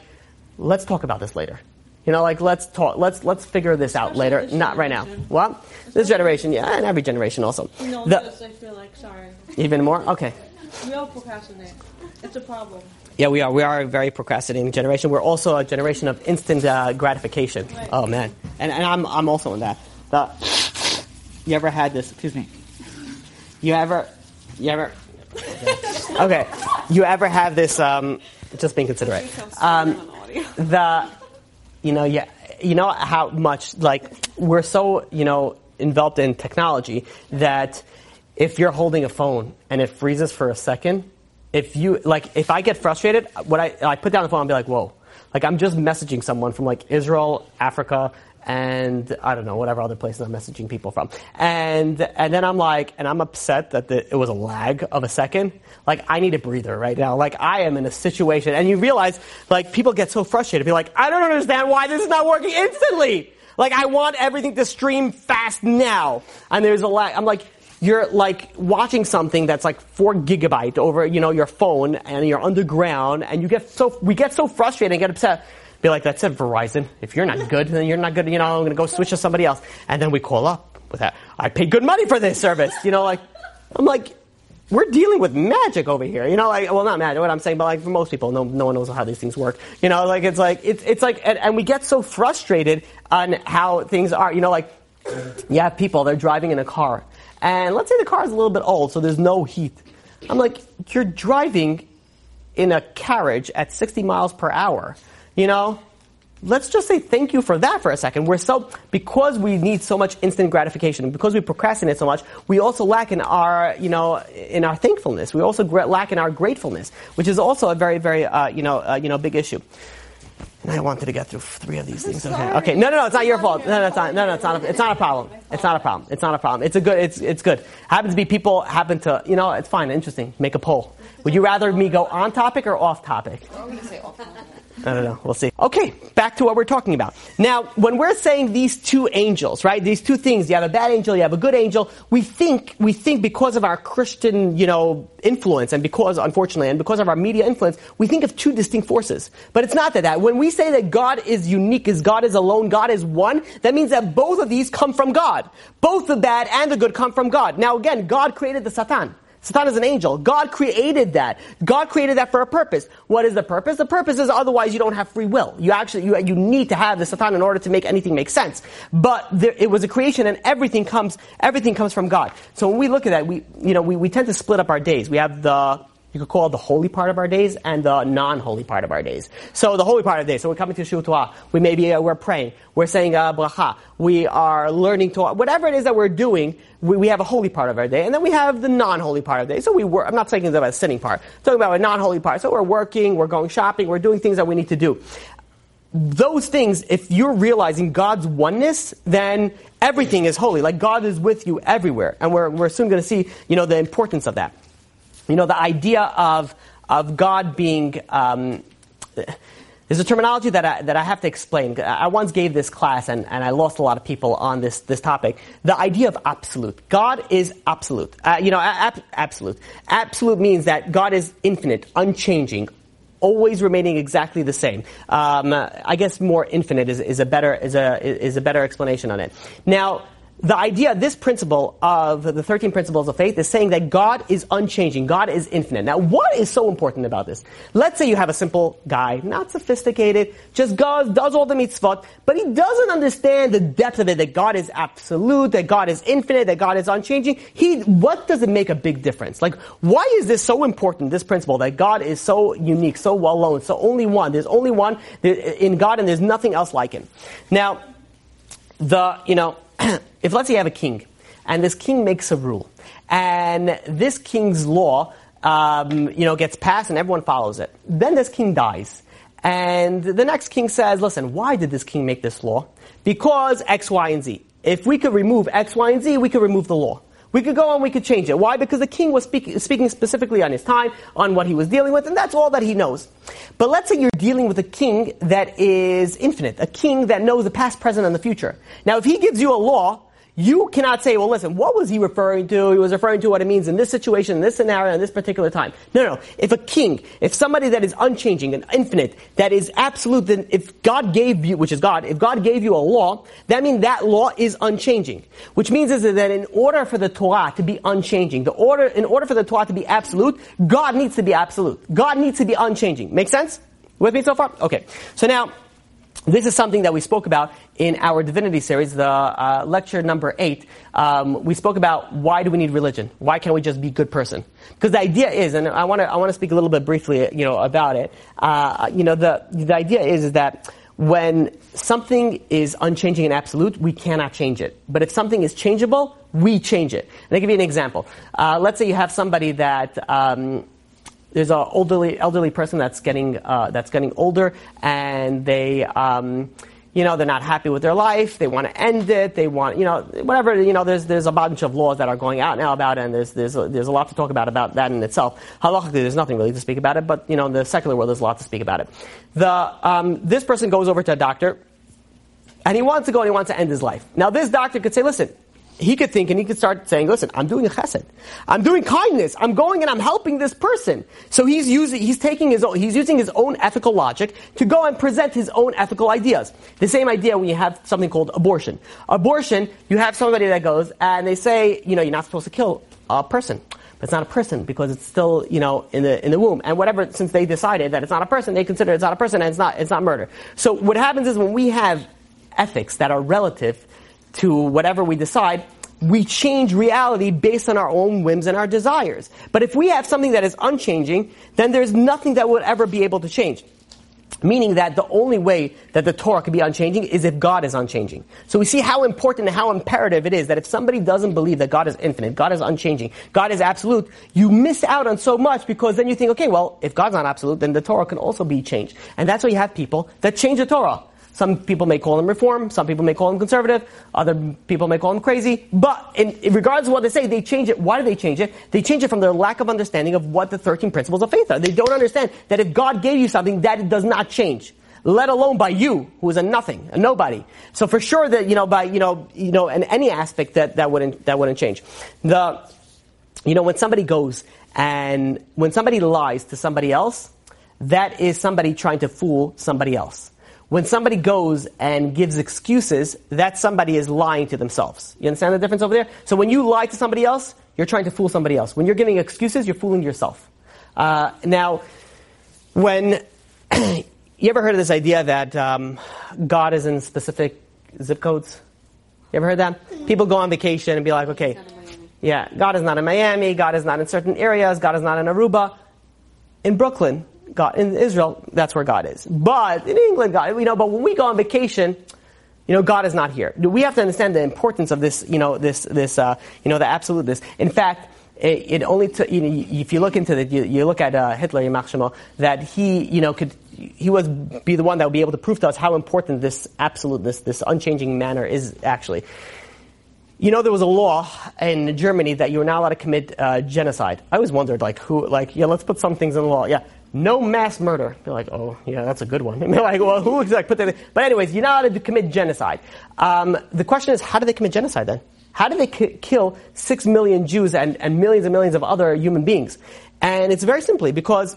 let's talk about this later. You know, like let's talk, let's let's figure this out Especially later, this not right now. generation. Well, this generation, yeah, and every generation also. No, The- I feel like sorry. even more, okay. We all procrastinate. It's a problem. Yeah, we are. We are a very procrastinating generation. We're also a generation of instant uh, gratification. Right. Oh man, and and I'm I'm also in that. The, you ever had this? Excuse me. You ever, you ever? Okay. You ever have this? Um, just being considerate. Um, the, you know, yeah, you know how much like we're so you know enveloped in technology that if you're holding a phone and it freezes for a second, if you like, if I get frustrated, what I I put down the phone and be like, whoa, like I'm just messaging someone from like Israel, Africa. And I don't know whatever other places I'm messaging people from, and and then I'm like, and I'm upset that the, it was a lag of a second. Like I need a breather right now. Like I am in a situation, and you realize like people get so frustrated. Be like, I don't understand why this is not working instantly. Like I want everything to stream fast now, and there's a lag. I'm like, you're like watching something that's like four gigabyte over, you know, your phone, and you're underground, and you get so we get so frustrated and get upset. Be like, that's it, Verizon. If you're not good, then you're not good. You know, I'm going to go switch to somebody else, and then we call up with that. I paid good money for this service. You know, like I'm like, we're dealing with magic over here. You know, like, well, not magic, what I'm saying, but like for most people, no, no one knows how these things work. You know, like it's like, it's, it's like, and, and we get so frustrated on how things are. You know, like, you have people, they're driving in a car, and let's say the car is a little bit old, so there's no heat. I'm like, you're driving in a carriage at 60 miles per hour. You know, let's just say thank you for that for a second. We're so because we need so much instant gratification, because we procrastinate so much, we also lack in our you know in our thankfulness. We also lack in our gratefulness, which is also a very very uh, you know uh, you know big issue. And I wanted to get through three of these things. Okay. Okay. No, no, no. It's not your fault. No, no, it's not. No, no, it's not. A, it's not a problem. It's not a problem. It's not a problem. It's a good. It's it's good. Happens to be people happen to. You know, it's fine. Interesting. Make a poll. Would you rather me go on topic or off topic? I don't know. We'll see. Okay, back to what we're talking about. Now, when we're saying these two angels, right? These two things, you have a bad angel, you have a good angel. We think, we think because of our Christian, you know, influence and because, unfortunately, and because of our media influence, we think of two distinct forces. But it's not that, that. When we say that God is unique, is God is alone, God is one, that means that both of these come from God. Both the bad and the good come from God. Now again, God created the Satan. Satan is an angel. God created that. God created that for a purpose. What is the purpose? The purpose is otherwise you don't have free will. You actually, you, you need to have the Satan in order to make anything make sense. But there, it was a creation and everything comes, everything comes from God. So when we look at that, we, you know, we, we tend to split up our days. We have the, you could call the holy part of our days and the non-holy part of our days. So the holy part of the day, so we're coming to Shuvah, we maybe, uh, we're praying, we're saying uh, bracha, we are learning Torah, whatever it is that we're doing, we, we have a holy part of our day, and then we have the non-holy part of the day. So we work, I'm not saying about a sinning part, I'm talking about a non-holy part. So we're working, we're going shopping, we're doing things that we need to do. Those things, if you're realizing God's oneness, then everything is holy. Like God is with you everywhere. And we're, we're soon going to see, you know, the importance of that you know, the idea of, of God being, um, there's a terminology that I, that I have to explain. I once gave this class and, and I lost a lot of people on this, this topic. The idea of absolute. God is absolute. Uh, you know, ab- absolute. Absolute means that God is infinite, unchanging, always remaining exactly the same. Um, I guess more infinite is, is a better is a is a better explanation on it. Now, the idea, this principle of the 13 principles of faith is saying that God is unchanging. God is infinite. Now, what is so important about this? Let's say you have a simple guy, not sophisticated, just goes, does all the mitzvot, but he doesn't understand the depth of it, that God is absolute, that God is infinite, that God is unchanging. He, what does it make a big difference? Like, why is this so important, this principle, that God is so unique, so well known, so only one? There's only one in God and there's nothing else like him. Now, the, you know, if let's say you have a king, and this king makes a rule, and this king's law, um, you know, gets passed and everyone follows it, then this king dies. And the next king says, listen, why did this king make this law? Because X, Y, and Z. If we could remove X, Y, and Z, we could remove the law. We could go and we could change it. Why? Because the king was speak, speaking specifically on his time, on what he was dealing with, and that's all that he knows. But let's say you're dealing with a king that is infinite, a king that knows the past, present, and the future. Now, if he gives you a law, you cannot say, well, listen, what was he referring to? He was referring to what it means in this situation, in this scenario, in this particular time. No, no. If a king, if somebody that is unchanging and infinite, that is absolute, then if God gave you, which is God, if God gave you a law, that means that law is unchanging. Which means is that in order for the Torah to be unchanging, the order, in order for the Torah to be absolute, God needs to be absolute. God needs to be unchanging. Make sense? With me so far? Okay. So now, this is something that we spoke about in our divinity series, the uh, lecture number eight. Um, we spoke about why do we need religion? Why can't we just be good person? Because the idea is, and I want to I want to speak a little bit briefly, you know, about it. Uh, you know, the the idea is, is that when something is unchanging and absolute, we cannot change it. But if something is changeable, we change it. And I'll give you an example. Uh, let's say you have somebody that um, there's an elderly elderly person that's getting uh, that's getting older, and they. Um, you know, they're not happy with their life. They want to end it. They want, you know, whatever. You know, there's there's a bunch of laws that are going out now about it, and there's there's a, there's a lot to talk about about that in itself. Halachically, there's nothing really to speak about it, but you know, in the secular world, there's a lot to speak about it. The um, this person goes over to a doctor, and he wants to go and he wants to end his life. Now, this doctor could say, listen, he could think and he could start saying, listen, I'm doing a chesed. I'm doing kindness. I'm going and I'm helping this person. So he's using, he's taking his own, he's using his own ethical logic to go and present his own ethical ideas. The same idea when you have something called abortion. Abortion, you have somebody that goes and they say, you know, you're not supposed to kill a person. But it's not a person because it's still, you know, in the in the womb. And whatever, since they decided that it's not a person, they consider it's not a person and it's not it's not murder. So what happens is when we have ethics that are relative to whatever we decide, we change reality based on our own whims and our desires. But if we have something that is unchanging, then there's nothing that would ever be able to change. Meaning that the only way that the Torah can be unchanging is if God is unchanging. So we see how important and how imperative it is that if somebody doesn't believe that God is infinite, God is unchanging, God is absolute, you miss out on so much because then you think, okay, well, if God's not absolute, then the Torah can also be changed. And that's why you have people that change the Torah. Some people may call them reform, some people may call them conservative, other people may call them crazy. But in, regards to what they say, they change it. Why do they change it? They change it from their lack of understanding of what the 13 principles of faith are. They don't understand that if God gave you something, that it does not change. Let alone by you, who is a nothing, a nobody. So for sure that, you know, by, you know, you know, in any aspect that, that wouldn't, that wouldn't change. The, you know, when somebody goes and when somebody lies to somebody else, that is somebody trying to fool somebody else. When somebody goes and gives excuses, that somebody is lying to themselves. You understand the difference over there? So when you lie to somebody else, you're trying to fool somebody else. When you're giving excuses, you're fooling yourself. Uh, now, when you ever heard of this idea that um, God is in specific zip codes? You ever heard that? People go on vacation and be like, okay, yeah, God is not in Miami, God is not in certain areas, God is not in Aruba. In Brooklyn, God in Israel, that's where God is. But in England, God, you know, but when we go on vacation, you know, God is not here. We have to understand the importance of this, you know, this, this, uh, you know, the absoluteness. In fact, it, it only took, you know, if you look into it, you, you look at uh, Hitler, Yamach that he, you know, could, he was be the one that would be able to prove to us how important this absoluteness, this unchanging manner is actually. You know, there was a law in Germany that you were not allowed to commit uh, genocide. I always wondered, like, who, like, yeah, let's put some things in the law. Yeah, no mass murder. You're like, oh, yeah, that's a good one. And they're like, well, who like put that? But anyways, you're not allowed to commit genocide. Um, the question is, how do they commit genocide then? How do they ki- kill six million Jews and, and millions and millions of other human beings? And it's very simply because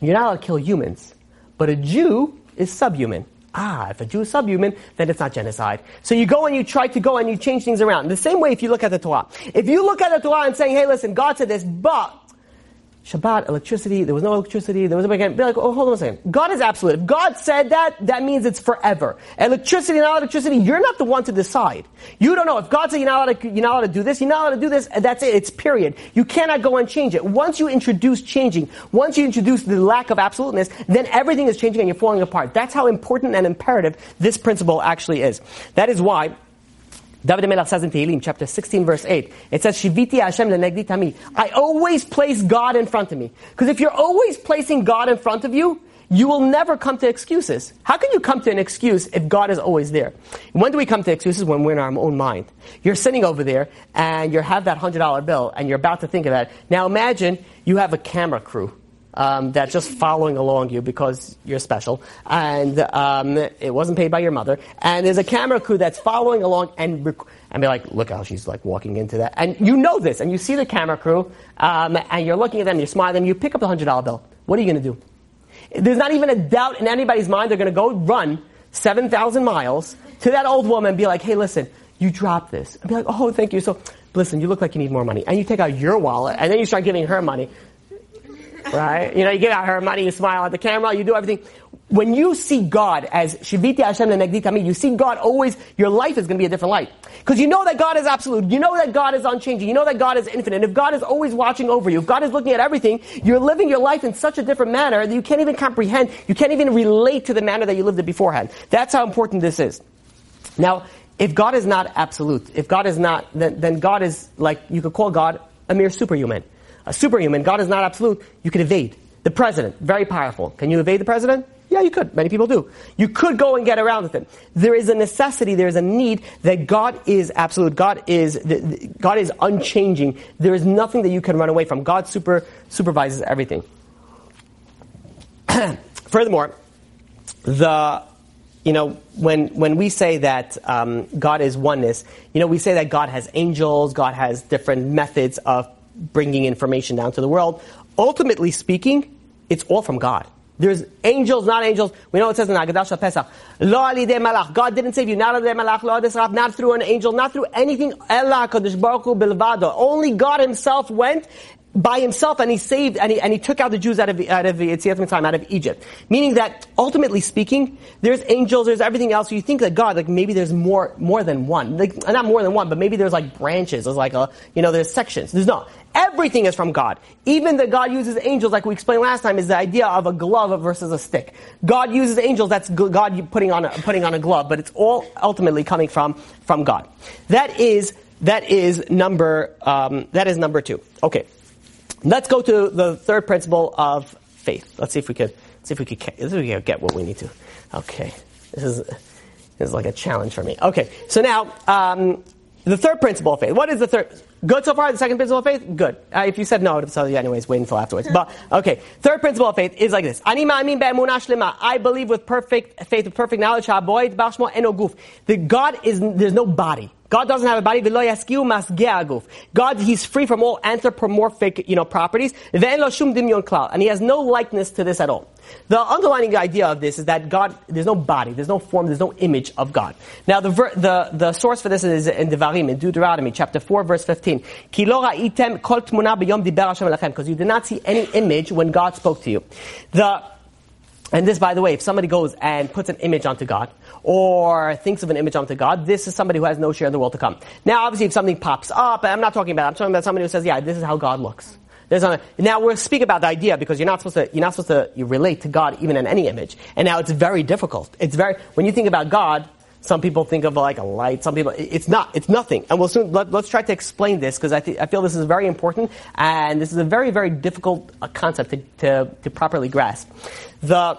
you're not allowed to kill humans, but a Jew is subhuman. Ah, if a Jew is subhuman, then it's not genocide. So you go and you try to go and you change things around. The same way if you look at the Torah. If you look at the Torah and saying, hey, listen, God said this, but Shabbat, electricity, there was no electricity, there was no, be like, oh, hold on a second. God is absolute. If God said that, that means it's forever. Electricity, not electricity, you're not the one to decide. You don't know. If God said you're not allowed to, you're not allowed to do this, you're not allowed to do this, that's it. It's period. You cannot go and change it. Once you introduce changing, once you introduce the lack of absoluteness, then everything is changing and you're falling apart. That's how important and imperative this principle actually is. That is why David Melech says in Tehillim, chapter 16, verse 8, it says, Shiviti Hashem lenegdi tamid. I always place God in front of me. Because if you're always placing God in front of you, you will never come to excuses. How can you come to an excuse if God is always there? When do we come to excuses? When we're in our own mind. You're sitting over there and you have that $100 bill and you're about to think of that. Now imagine you have a camera crew. Um, that's just following along you because you're special, and um, it wasn't paid by your mother. And there's a camera crew that's following along and rec- and be like, look how she's like walking into that, and you know this, and you see the camera crew, um, and you're looking at them, you're smiling, you pick up the hundred dollar bill. What are you going to do? There's not even a doubt in anybody's mind they're going to go run 7,000 miles to that old woman and be like, hey, listen, you dropped this. And be like, oh, thank you. So, listen, you look like you need more money. And you take out your wallet and then you start giving her money. Right? You know, you give out her money, you smile at the camera, you do everything. When you see God as Shiviti Hashem Lenegdi Tamid, you see God always, your life is going to be a different light. Because you know that God is absolute. You know that God is unchanging. You know that God is infinite. If God is always watching over you, if God is looking at everything, you're living your life in such a different manner that you can't even comprehend, you can't even relate to the manner that you lived it beforehand. That's how important this is. Now, if God is not absolute, if God is not, then, then God is like, you could call God a mere superhuman. A superhuman, God is not absolute, you could evade. The president, very powerful. Can you evade the president? Yeah, you could. Many people do. You could go and get around with him. There is a necessity, there is a need that God is absolute. God is, God is unchanging. There is nothing that you can run away from. God super, supervises everything. Furthermore, the, you know, when, when we say that um, God is oneness, you know, we say that God has angels, God has different methods of bringing information down to the world. Ultimately speaking, it's all from God. There's angels, not angels. We know it says in Agadah Pesach, Lo alidei malach. God didn't save you, not alidei malach, lo adesraf, not through an angel, not through anything. Ella kadosh baruch hu bilvado. Only God Himself went by himself and he saved and he, and he took out the Jews out of out of time out of Egypt. Meaning that ultimately speaking, there's angels, there's everything else. You think that God, like maybe there's more more than one, like not more than one, but maybe there's like branches. There's like a you know there's sections. There's not. Everything is from God. Even that God uses angels, like we explained last time, is the idea of a glove versus a stick. God uses angels. That's God putting on a, putting on a glove, but it's all ultimately coming from from God. That is that is number um, that is number two. Okay. Let's go to the third principle of faith. Let's see if we could see if we could, if we could get what we need to. Okay, this is this is like a challenge for me. Okay, so now um, the third principle of faith. What is the third? Good so far. The second principle of faith. Good. Uh, if you said no, I would have told you anyways. Wait until afterwards. But okay, third principle of faith is like this. I believe with perfect faith, with perfect knowledge. The God is there's no body. God doesn't have a body. God, He's free from all anthropomorphic, you know, properties. And He has no likeness to this at all. The underlying idea of this is that God, there's no body, there's no form, there's no image of God. Now, the, ver, the, the source for this is in Devarim, in Deuteronomy, chapter 4, verse 15. Because you did not see any image when God spoke to you. The, and this, by the way, if somebody goes and puts an image onto God, or thinks of an image onto God, this is somebody who has no share in the world to come. Now, obviously, if something pops up, I'm not talking about, I'm talking about somebody who says, yeah, this is how God looks. A, now we'll speak about the idea because you're not supposed to, you're not supposed to you relate to God even in any image. And now it's very difficult. It's very, when you think about God, some people think of like a light. Some people, it's not. It's nothing. And we'll soon. Let, us try to explain this because I, th- I feel this is very important, and this is a very, very difficult uh, concept to, to, to properly grasp. The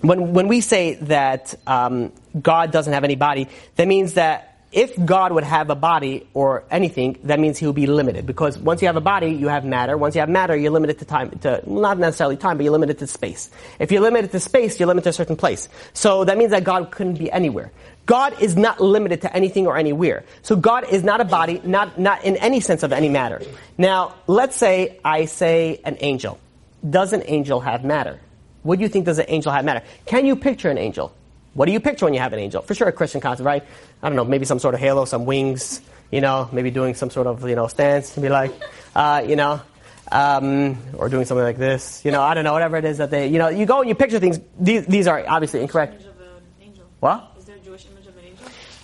when, when we say that um, God doesn't have any body, that means that if God would have a body or anything, that means he would be limited. Because once you have a body, you have matter. Once you have matter, you're limited to time, to, not necessarily time, but you're limited to space. If you're limited to space, you're limited to a certain place. So that means that God couldn't be anywhere. God is not limited to anything or anywhere. So God is not a body, not, not in any sense of any matter. Now, let's say I say an angel. Does an angel have matter? What do you think does an angel have matter? Can you picture an angel? What do you picture when you have an angel? For sure, a Christian concept, right? I don't know, maybe some sort of halo, some wings, you know, maybe doing some sort of, you know, stance, and be like, uh, you know, um, or doing something like this, you know, I don't know, whatever it is that they, you know, you go and you picture things. These, these are obviously incorrect. Image of an angel.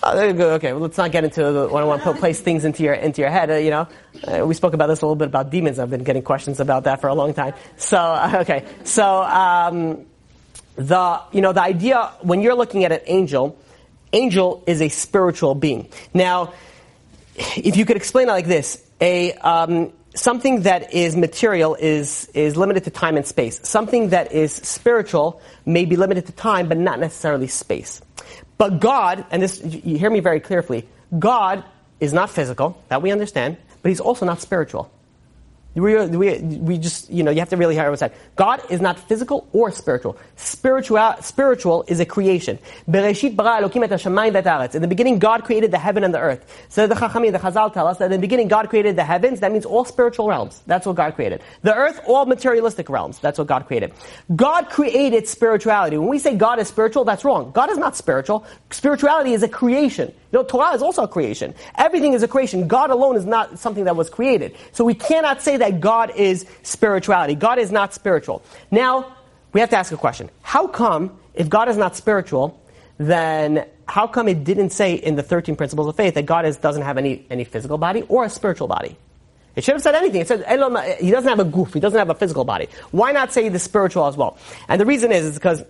Oh, there you go. Okay, well, let's not get into the, when I want to place things into your into your head. Uh, you know, uh, we spoke about this a little bit about demons. I've been getting questions about that for a long time. So, okay, so um, the you know the idea when you're looking at an angel, angel is a spiritual being. Now, if you could explain it like this, a um, something that is material is, is limited to time and space. Something that is spiritual may be limited to time, but not necessarily space. But God, and this, you hear me very clearly, God is not physical, that we understand, but He's also not spiritual. We, we, we just, you know, you have to really hear what I said. God is not physical or spiritual. Spiritual, spiritual is a creation. In the beginning, God created the heaven and the earth. So the Chachamim, the Chazal tell us that in the beginning, God created the heavens. That means all spiritual realms. That's what God created. The earth, all materialistic realms. That's what God created. God created spirituality. When we say God is spiritual, that's wrong. God is not spiritual. Spirituality is a creation. Know, Torah is also a creation. Everything is a creation. God alone is not something that was created. So we cannot say that God is spirituality. God is not spiritual. Now, we have to ask a question. How come, if God is not spiritual, then how come it didn't say in the 13 principles of faith that God is, doesn't have any, any physical body or a spiritual body? It should have said anything. It said, he doesn't have a goof, he doesn't have a physical body. Why not say the spiritual as well? And the reason is, is because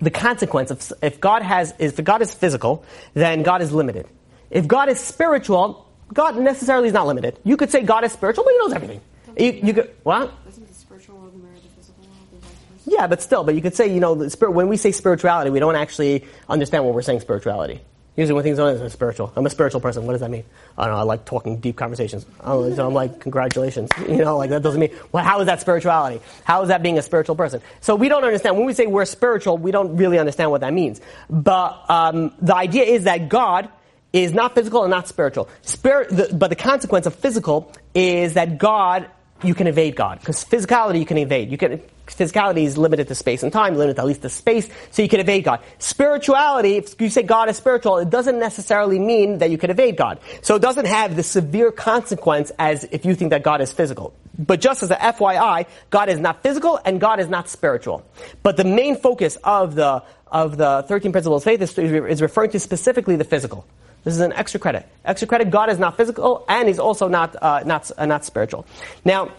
the consequence of if God has if God is physical, then God is limited. If God is spiritual, God necessarily is not limited. You could say God is spiritual, but He knows everything. You, you could what? Isn't the spiritual world mirror the physical world? and vice versa? Yeah, but still, but you could say you know the spirit. When we say spirituality, we don't actually understand what we're saying spirituality. Usually, when things are spiritual, I'm a spiritual person. What does that mean? I don't know. I like talking deep conversations. Oh, so I'm like, congratulations. You know, like that doesn't mean. Well, how is that spirituality? How is that being a spiritual person? So we don't understand when we say we're spiritual. We don't really understand what that means. But um, the idea is that God is not physical and not spiritual. Spirit, the, but the consequence of physical is that God you can evade God because physicality you can evade. You can physicality is limited to space and time, limited at least to space, so you can evade God. Spirituality, if you say God is spiritual, it doesn't necessarily mean that you can evade God. So it doesn't have the severe consequence as if you think that God is physical. But just as a FYI, God is not physical and God is not spiritual. But the main focus of the of the 13 principles of faith is, is referring to specifically the physical. This is an extra credit. Extra credit. God is not physical, and He's also not uh, not uh, not spiritual. Now,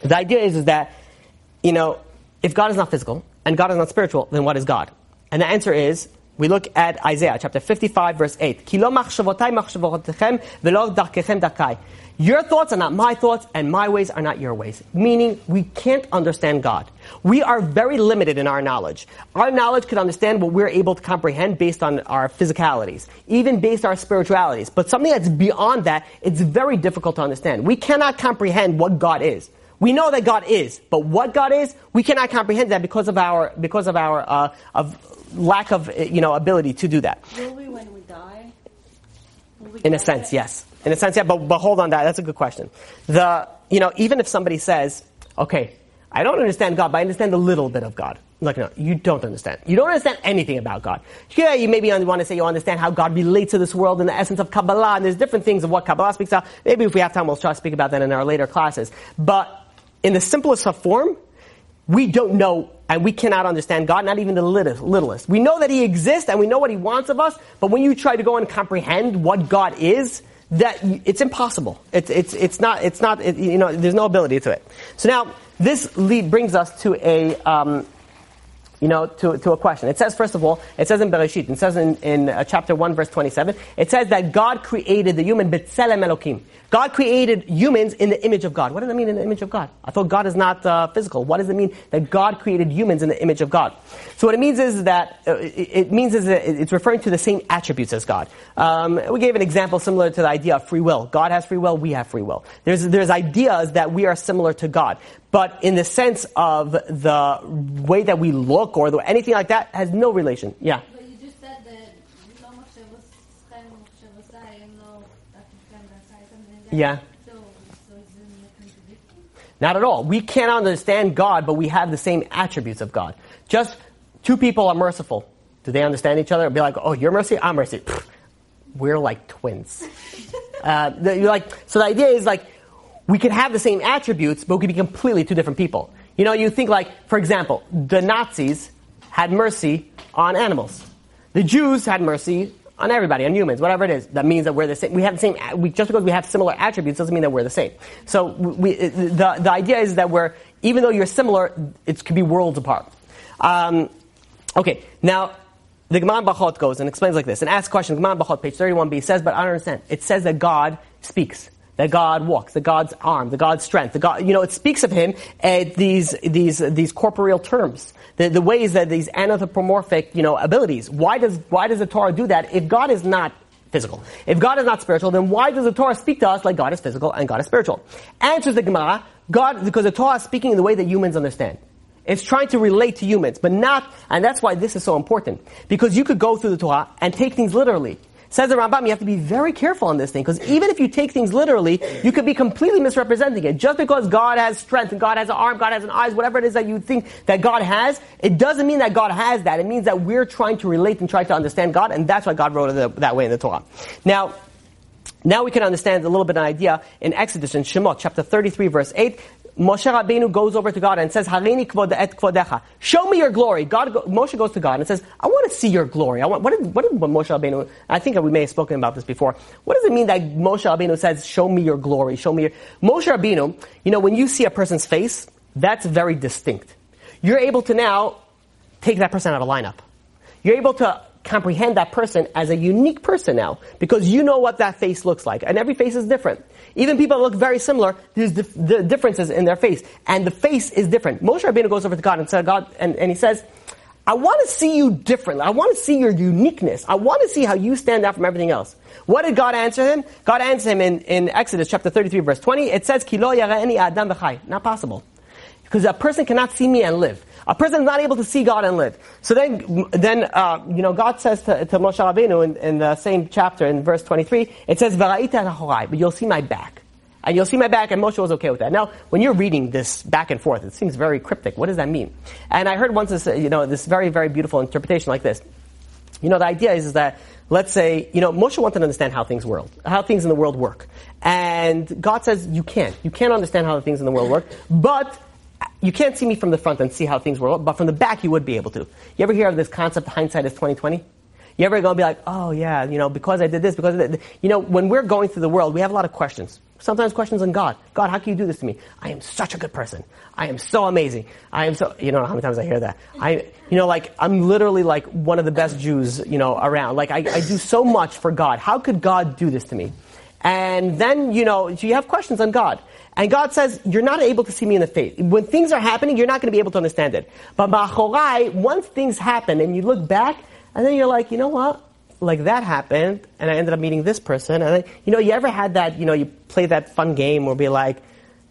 the idea is, is that you know if God is not physical and God is not spiritual, then what is God? And the answer is we look at Isaiah chapter 55 verse 8. "Ki lo machshavotai machshavotechem velo darkechem darkai." Your thoughts are not my thoughts, and my ways are not your ways. Meaning, we can't understand God. We are very limited in our knowledge. Our knowledge can understand what we're able to comprehend based on our physicalities, even based on our spiritualities. But something that's beyond that, it's very difficult to understand. We cannot comprehend what God is. We know that God is, but what God is, we cannot comprehend that because of our because of our uh, of lack of you know ability to do that. Will we when we die? We In a sense, it? yes. In a sense, yeah. But, but hold on, that that's a good question. The you know even if somebody says, okay, I don't understand God, but I understand a little bit of God. Like no, you don't understand. You don't understand anything about God. Yeah, you maybe want to say you understand how God relates to this world and the essence of Kabbalah, and there's different things of what Kabbalah speaks about. Maybe if we have time, we'll try to speak about that in our later classes. But in the simplest of form, we don't know and we cannot understand God, not even the littlest. We know that He exists and we know what He wants of us, but when you try to go and comprehend what God is, that it's impossible. It's, it's, it's not, it's not, it, you know, there's no ability to it. So now, this lead brings us to a, um, you know, to, to a question. It says, first of all, it says in Bereshit, it says in, in uh, chapter 1, verse 27, it says that God created the human, B'Tselem Elokim. God created humans in the image of God. What does that mean in the image of God? I thought God is not uh, physical. What does it mean that God created humans in the image of God? So what it means is that, uh, it, means is that it's referring to the same attributes as God. Um, we gave an example similar to the idea of free will. God has free will, we have free will. There's, there's ideas that we are similar to God. But in the sense of the way that we look or the, anything like that has no relation. Yeah. Yeah. So, so it's in a contradiction? Not at all. We can't understand God, but we have the same attributes of God. Just two people are merciful. Do they understand each other? Be like, oh, you're mercy, I'm mercy. Pfft, We're like twins. uh, the- you're like, so the idea is like, we could have the same attributes, but we could be completely two different people. You know, you think like, for example, the Nazis had mercy on animals. The Jews had mercy on everybody, on humans, whatever it is. That means that we're the same. We have the same. We, just because we have similar attributes doesn't mean that we're the same. So we, the the idea is that we're even though you're similar, it could be worlds apart. Um, okay, now the Gemara Brachot goes and explains like this and asks questions. Gemara Brachot, page 31b says, but I don't understand. It says that God speaks. That God walks, that God's arm, the God's strength, the God, you know, it speaks of him at these, these, these corporeal terms. The, the ways that these anthropomorphic, you know, abilities. Why does, why does the Torah do that? If God is not physical. If God is not spiritual, then why does the Torah speak to us like God is physical and God is spiritual? Answers the Gemara, God, because the Torah is speaking in the way that humans understand. It's trying to relate to humans, but not, and that's why this is so important. Because you could go through the Torah and take things literally. Says the Rambam, you have to be very careful on this thing, because even if you take things literally, you could be completely misrepresenting it. Just because God has strength and God has an arm, God has an eyes, whatever it is that you think that God has, it doesn't mean that God has that. It means that we're trying to relate and try to understand God, and that's why God wrote it that way in the Torah. Now, now we can understand a little bit of an idea in Exodus in Shemot, chapter 33, verse 8. Moshe Rabbeinu goes over to God and says, Harini kvod et kvodecha. Show me your glory. God, Moshe goes to God and says, I want to see your glory. I want, what did, what did Moshe Rabbeinu, I think we may have spoken about this before. What does it mean that Moshe Rabbeinu says, show me your glory, show me your, Moshe Rabbeinu, you know, when you see a person's face, that's very distinct. You're able to now take that person out of a lineup. You're able to comprehend that person as a unique person now because you know what that face looks like and every face is different. Even people that look very similar there's dif- the differences in their face and the face is different. Moshe Rabbeinu goes over to God and says God and, and he says I want to see you differently. I want to see your uniqueness. I want to see how you stand out from everything else. What did God answer him? God answered him in, in Exodus chapter 33 verse 20 it says Ki lo adam not possible. Because a person cannot see me and live a person is not able to see God and live. So then, then uh, you know, God says to, to Moshe Rabbeinu in, in, the same chapter, in verse 23, it says, "V'ra'ita but you'll see my back. And you'll see my back, and Moshe was okay with that. Now, when you're reading this back and forth, it seems very cryptic. What does that mean? And I heard once this, you know, this very, very beautiful interpretation like this. You know, the idea is, is that, let's say, you know, Moshe wanted to understand how things world, how things in the world work. And God says, you can't. You can't understand how the things in the world work, but you can't see me from the front and see how things work, but from the back you would be able to. You ever hear of this concept, hindsight is 2020? You ever gonna be like, oh yeah, you know, because I did this, because You know, when we're going through the world, we have a lot of questions. Sometimes questions on God. God, how can you do this to me? I am such a good person. I am so amazing. I am so, you know how many times I hear that. I, you know, like, I'm literally like one of the best Jews, you know, around. Like, I, I do so much for God. How could God do this to me? And then, you know, you have questions on God. And God says, you're not able to see me in the face. When things are happening, you're not going to be able to understand it. But Machorai, once things happen and you look back, and then you're like, you know what? Like that happened, and I ended up meeting this person. And then, you know, you ever had that, you know, you play that fun game where be like,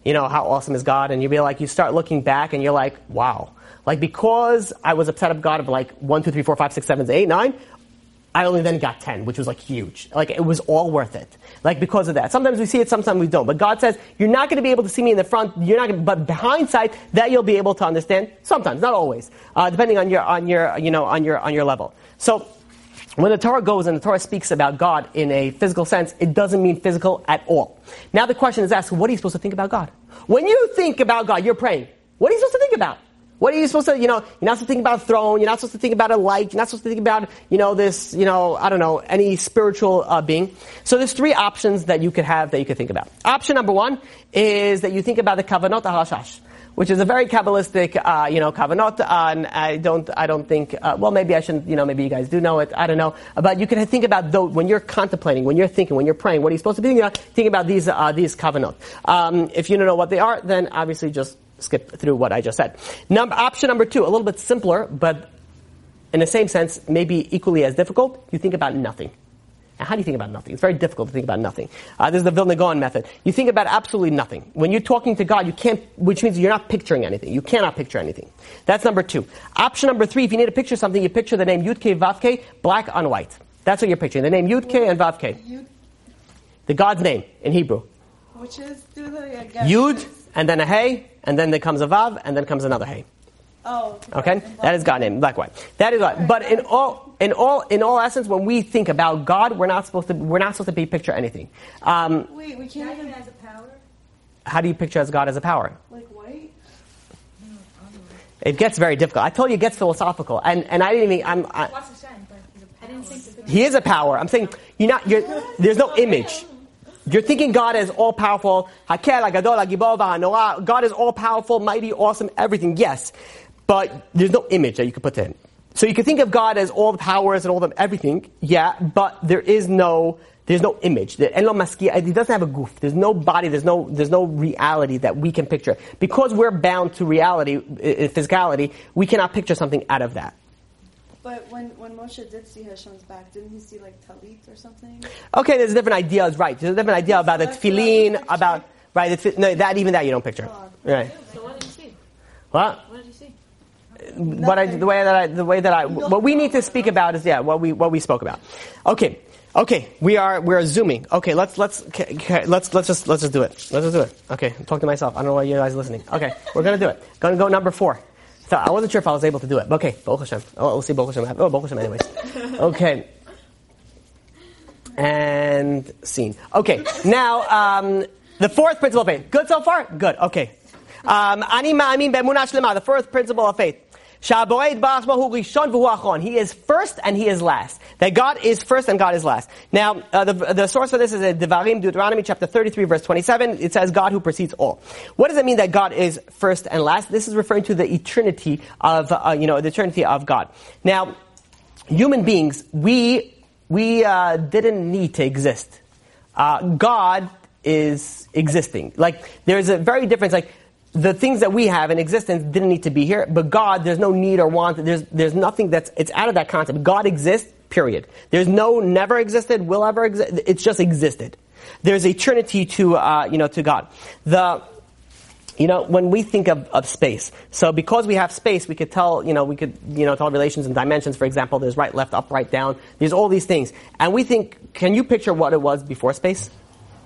you know, how awesome is God? And you be like, you start looking back and you're like, wow. Like because I was upset of God of like one, two, three, four, five, six, seven, eight, nine, I only then got 10, which was like huge. Like it was all worth it. Like because of that. Sometimes we see it, sometimes we don't. But God says, you're not going to be able to see me in the front, you're not going to, but behind sight, that you'll be able to understand. Sometimes, not always. Uh, depending on your, on your, you know, on your, on your level. So, when the Torah goes and the Torah speaks about God in a physical sense, it doesn't mean physical at all. Now the question is asked, what are you supposed to think about God? When you think about God, you're praying. What are you supposed to think about? What are you supposed to, you know, you're not supposed to think about a throne, you're not supposed to think about a light, you're not supposed to think about, you know, this, you know, I don't know, any spiritual uh, being. So there's three options that you could have that you could think about. Option number one is that you think about the kavanot harashash which is a very kabbalistic, uh, you know, kavanot. Uh, and I don't, I don't think. Uh, well, maybe I shouldn't. You know, maybe you guys do know it. I don't know. But you can think about though when you're contemplating, when you're thinking, when you're praying. What are you supposed to be thinking about? Think about these uh, these kavanot. Um, if you don't know what they are, then obviously just skip through what I just said. Number, option number two, a little bit simpler, but in the same sense, maybe equally as difficult. You think about nothing. Now, how do you think about nothing? It's very difficult to think about nothing. Uh, this is the Vilna Gaon method. You think about absolutely nothing. When you're talking to God, you can't, which means you're not picturing anything. You cannot picture anything. That's number two. Option number three, if you need to picture something, you picture the name Yudke Vavke, black on white. That's what you're picturing. The name Yudke and Vavke. The God's name in Hebrew. Which is Yud, and then a Hey, and then there comes a Vav, and then comes another Hey. Oh. Okay, that is God name, black white. That is God. But in all, in all, in all essence, when we think about God, we're not supposed to, we're not supposed to be picture anything. Um, Wait, we can't even has a power. how do you picture as God as a power? like white. It gets very difficult. I told you it gets philosophical, and and I didn't even. I'm, I, What's the sense? Like, he's a I didn't think that he is a power. I'm saying you're not. You're, there's no image. You're thinking God is all powerful. God is all powerful, mighty, awesome, everything. Yes, but there's no image that you can put him. So you can think of God as all the powers and all the everything. Yeah, but there is no There's no image. The- en lo maskia, He doesn't have a goof. There's no body. There's no there's no reality that we can picture because we're bound to reality, uh, physicality. We cannot picture something out of that. But when, when Moshe did see Hashem's back, didn't he see like talit or something? Okay, there's a different idea. Is right. There's a different idea about the That's tefillin, about right. The, tef- no, that even that you don't picture. Right. So what did you see? What? What did you see? what I, the way that I, the way that I, what we need to speak about is, yeah, what we, what we spoke about. Okay. Okay. We are, we're zooming. Okay. Let's, let's, okay, okay, let's, let's just, let's just do it. Let's just do it. Okay. I'm talking to myself. I don't know why you guys are listening. Okay. We're gonna do it. Gonna go number four. So I wasn't sure if I was able to do it. but Okay. Baruch Hashem. Oh, we'll see Baruch Hashem. Oh, Baruch Hashem anyways. Okay. And scene. Okay. Now, um, the fourth principle of faith. Good so far? Good. Okay. Um, the fourth principle of faith. Hu. He is first and he is last. That God is first and God is last. Now, uh, the, the source for this is in Devarim, Deuteronomy chapter 33 verse 27. It says God who precedes all. What does it mean that God is first and last? This is referring to the eternity of, uh, you know, the eternity of God. Now, human beings, we, we, uh, didn't need to exist. Uh, God is existing. Like, there's a very difference, like, the things that we have in existence didn't need to be here, but God, there's no need or want, there's, there's nothing that's, it's out of that concept. God exists, period. There's no never existed, will ever exist, it's just existed. There's eternity to, uh, you know, to God. The, you know, when we think of, of space, so because we have space, we could tell, you know, we could, you know, tell relations and dimensions. For example, there's right, left, up, right, down. There's all these things. And we think, can you picture what it was before space?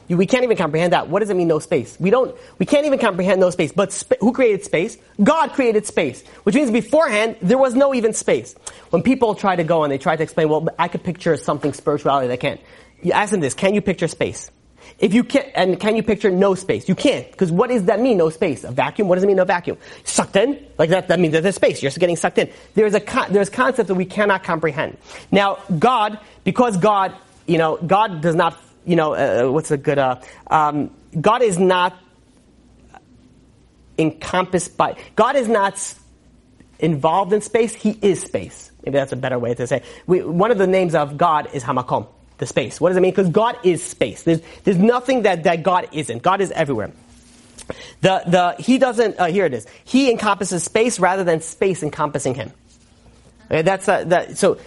We can't even comprehend that. What does it mean, no space? We don't, we can't even comprehend no space. But sp- who created space? God created space. Which means beforehand, there was no even space. When people try to go and they try to explain, well, I could picture something spirituality, they can't. You ask them this, can you picture space? If you can't, and can you picture no space? You can't, because what does that mean, no space? A vacuum? What does it mean, no vacuum? Sucked in? Like that, that means there's a space. You're just getting sucked in. There's a, con- there's concepts that we cannot comprehend. Now, God, because God, you know, God does not, you know, uh, what's a good, uh, um, God is not encompassed by, God is not involved in space, He is space. Maybe that's a better way to say. We, one of the names of God is Hamakom, the space. What does it mean? Because God is space. There's, there's nothing that, that God isn't. God is everywhere. The, the, he doesn't, uh, here it is. He encompasses space rather than space encompassing him. Okay, that's, uh, that, so,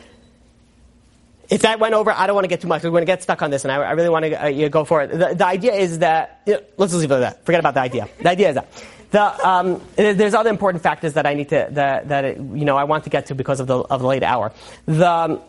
if that went over, I don't want to get too much. We're going to get stuck on this, and I, I really want to uh, you know, go for it. The, the idea is that you know, let's just leave it at that. Forget about the idea. The idea is that the um, there's other important factors that I need to that that it, you know I want to get to because of the of the late hour. The um,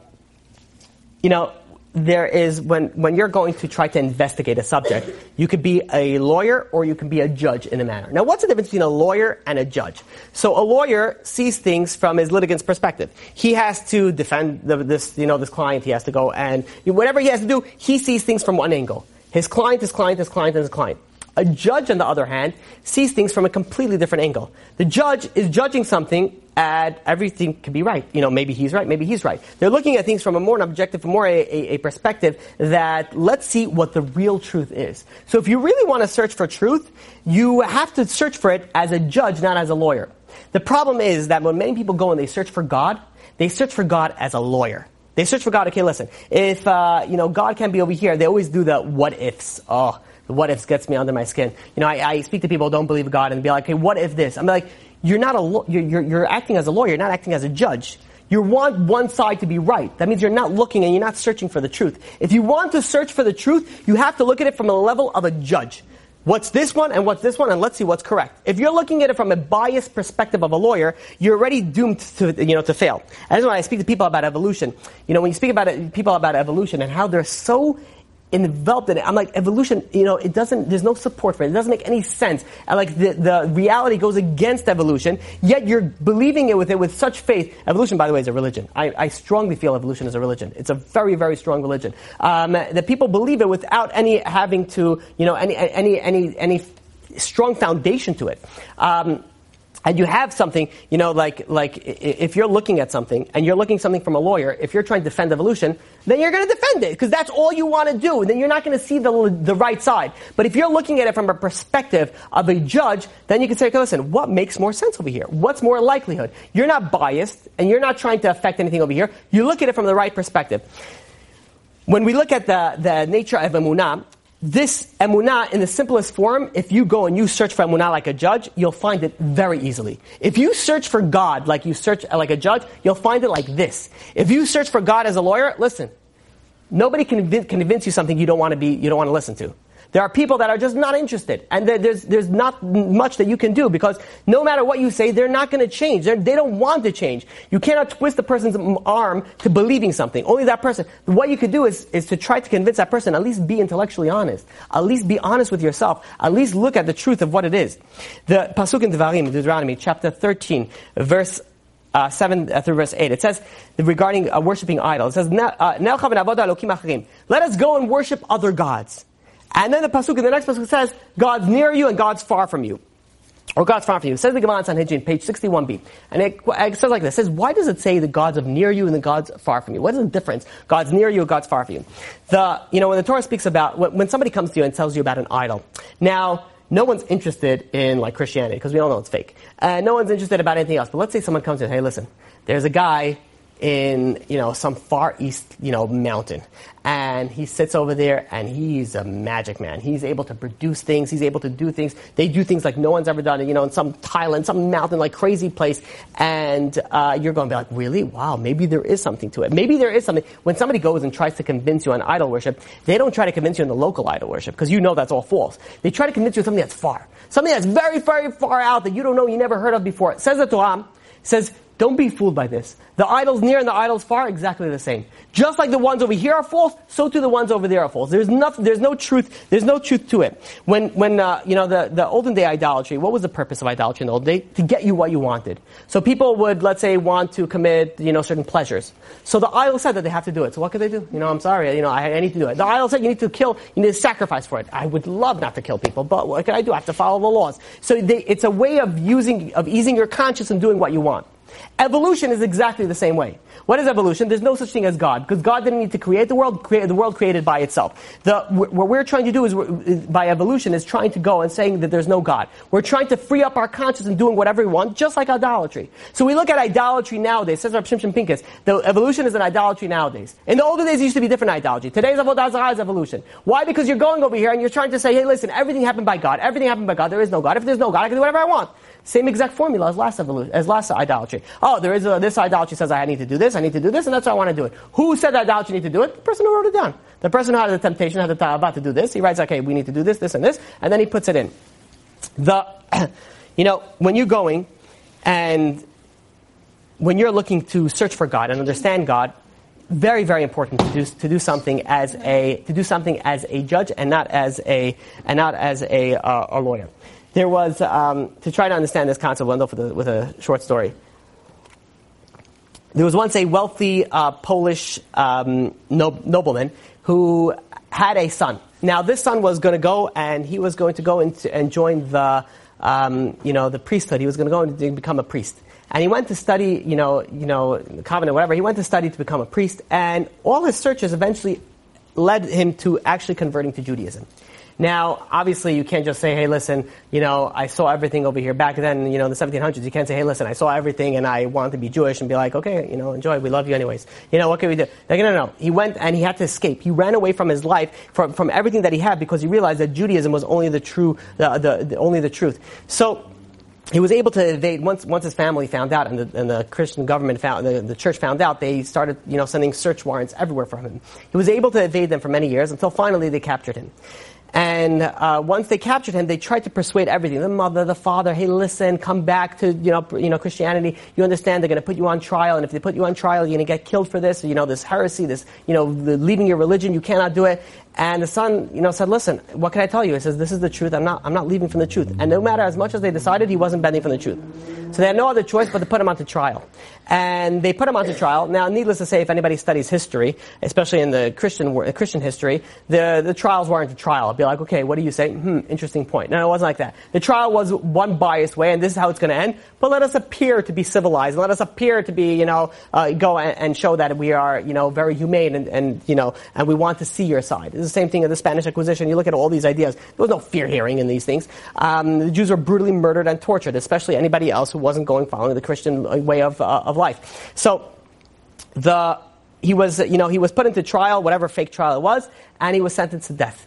you know there is when when you're going to try to investigate a subject, you could be a lawyer or you can be a judge in a manner. Now, what's the difference between a lawyer and a judge? So, a lawyer sees things from his litigant's perspective. He has to defend the, this you know this client. He has to go and whatever he has to do, he sees things from one angle. His client, his client, his client, and his client. A judge, on the other hand, sees things from a completely different angle. The judge is judging something and everything could be right. You know, maybe he's right, maybe he's right. They're looking at things from a more an objective, more a, a, a perspective that let's see what the real truth is. So if you really want to search for truth, you have to search for it as a judge, not as a lawyer. The problem is that when many people go and they search for God, they search for God as a lawyer. They search for God. Okay, listen. If uh, you know God can be over here, they always do the what ifs. Oh, the what ifs gets me under my skin. You know, I, I speak to people who don't believe God and be like, "Okay, what if this?" I'm like, "You're not a law- you're, you're acting as a lawyer, you're not acting as a judge." You want one side to be right. That means you're not looking and you're not searching for the truth. If you want to search for the truth, you have to look at it from a level of a judge. What's this one and what's this one and let's see what's correct. If you're looking at it from a biased perspective of a lawyer, you're already doomed to, you know, to fail. And that's why I speak to people about evolution. You know, when you speak about it, people about evolution and how they're so enveloped in it. I'm like, evolution, you know, it doesn't, there's no support for it. It doesn't make any sense. And like the, the reality goes against evolution, yet you're believing it with it with such faith. Evolution, by the way, is a religion. I, I strongly feel evolution is a religion. It's a very, very strong religion. Um, that people believe it without any having to, you know, any, any, any, any strong foundation to it. Um, and you have something, you know, like, like if you're looking at something and you're looking something from a lawyer, if you're trying to defend evolution, then you're going to defend it because that's all you want to do. Then you're not going to see the, the right side. But if you're looking at it from a perspective of a judge, then you can say, okay, listen, what makes more sense over here? What's more likelihood? You're not biased and you're not trying to affect anything over here. You look at it from the right perspective. when we look at the, the nature of emunah, this emunah in the simplest form, if you go and you search for emunah like a judge, you'll find it very easily. If you search for God like you search uh, like a judge, you'll find it like this. If you search for God as a lawyer, listen, nobody can convince, convince you something you don't want to be, you don't want to listen to. There are people that are just not interested, and there's there's not much that you can do because no matter what you say, they're not going to change. They're, they don't want to change. You cannot twist a person's arm to believing something. Only that person. What you could do is is to try to convince that person. At least be intellectually honest. At least be honest with yourself. At least look at the truth of what it is. The pasuk in Devarim, Deuteronomy, chapter thirteen, verse uh, 7 uh, through verse 8. It says, regarding uh, worshiping idols, it says, "Na- uh, "Nelcha v'navoda. Let us go and worship other gods. And then the pasuk in the next pasuk says, God's near you and God's far from you. Or God's far from you. It says the Gemara on Sanhedrin, page 61b. And it, it says like this. It says, why does it say the God's of near you and the God's far from you? What is the difference? God's near you, God's far from you. The, you know, when the Torah speaks about, when, when somebody comes to you and tells you about an idol. Now, no one's interested in like Christianity because we all know it's fake. Uh, no one's interested about anything else. But let's say someone comes to you, hey, listen, there's a guy in you know some far east you know mountain. And he sits over there and he's a magic man. He's able to produce things. He's able to do things. They do things like no one's ever done you know in some thailand some mountain like crazy place. And uh, you're going to be like really? Wow maybe there is something to it. Maybe there is something. When somebody goes and tries to convince you on idol worship they don't try to convince you on the local idol worship because you know that's all false. They try to convince you of something that's far. Something that's very very far out that you don't know you never heard of before. It says the torah says don't be fooled by this. The idols near and the idols far exactly the same. Just like the ones over here are false, so too the ones over there are false. There's nothing, there's no truth, there's no truth to it. When, when, uh, you know, the, the olden day idolatry, what was the purpose of idolatry in the old day? To get you what you wanted. So people would, let's say, want to commit, you know, certain pleasures. So the idol said that they have to do it. So what could they do? You know, I'm sorry, you know, I, I need to do it. The idol said you need to kill, you need to sacrifice for it. I would love not to kill people, but what can I do? I have to follow the laws. So they, it's a way of using, of easing your conscience and doing what you want. Evolution is exactly the same way. What is evolution? There's no such thing as God, because God didn't need to create the world, create, the world created by itself. The, what we're trying to do is, by evolution, is trying to go and saying that there's no God. We're trying to free up our conscience and doing whatever we want, just like idolatry. So we look at idolatry nowadays, says Rab Shimshon Pincus, the evolution is an idolatry nowadays. In the older days, it used to be different idolatry. Today's Avodah is evolution. Why? Because you're going over here and you're trying to say, hey, listen, everything happened by God. Everything happened by God. There is no God. If there's no God, I can do whatever I want. Same exact formula as last evolution, as last idolatry. Oh, there is a, this idolatry says I need to do this, I need to do this, and that's why I want to do it. Who said that idolatry need to do it? The person who wrote it down. The person who had the temptation, had the ta'ava to do this. He writes, okay, we need to do this, this, and this, and then he puts it in. The, you know, when you're going and when you're looking to search for God and understand God, very, very important to do, to do something as a to do something as a judge and not as a and not as a, uh, a lawyer. There was um, to try to understand this concept. Off with a, with a short story. There was once a wealthy uh, Polish um, no- nobleman who had a son. Now, this son was going to go and he was going to go into, and join the, um, you know, the priesthood. He was going to go and become a priest. And he went to study, you know, you know, the covenant, whatever. He went to study to become a priest, and all his searches eventually led him to actually converting to Judaism. Now, obviously, you can't just say, hey, listen, you know, I saw everything over here. Back then, you know, in the 1700s, you can't say, hey, listen, I saw everything and I want to be Jewish and be like, okay, you know, enjoy, we love you anyways. You know, what can we do? Like, no, no, no. He went and he had to escape. He ran away from his life, from, from everything that he had because he realized that Judaism was only the true, the, the, the only the truth. So, he was able to evade once once his family found out and the, and the Christian government found the, the church found out they started you know sending search warrants everywhere for him. He was able to evade them for many years until finally they captured him. And uh, once they captured him, they tried to persuade everything—the mother, the father. Hey, listen, come back to you know, you know Christianity. You understand they're going to put you on trial, and if they put you on trial, you're going to get killed for this. You know, this heresy, this you know, the leaving your religion. You cannot do it. And the son, you know, said, "Listen, what can I tell you?" He says, "This is the truth. I'm not. I'm not leaving from the truth." And no matter as much as they decided, he wasn't bending from the truth. So they had no other choice but to put him onto trial. And they put him onto trial. Now, needless to say, if anybody studies history, especially in the Christian Christian history, the the trials weren't a trial. It'd be like, okay, what do you say? Hmm, interesting point. No, it wasn't like that. The trial was one biased way, and this is how it's going to end. But let us appear to be civilized. Let us appear to be, you know, uh, go and, and show that we are, you know, very humane and, and you know, and we want to see your side. The same thing in the Spanish Inquisition. You look at all these ideas. There was no fear hearing in these things. Um, the Jews were brutally murdered and tortured, especially anybody else who wasn't going following the Christian way of uh, of life. So the he was, you know, he was put into trial, whatever fake trial it was, and he was sentenced to death.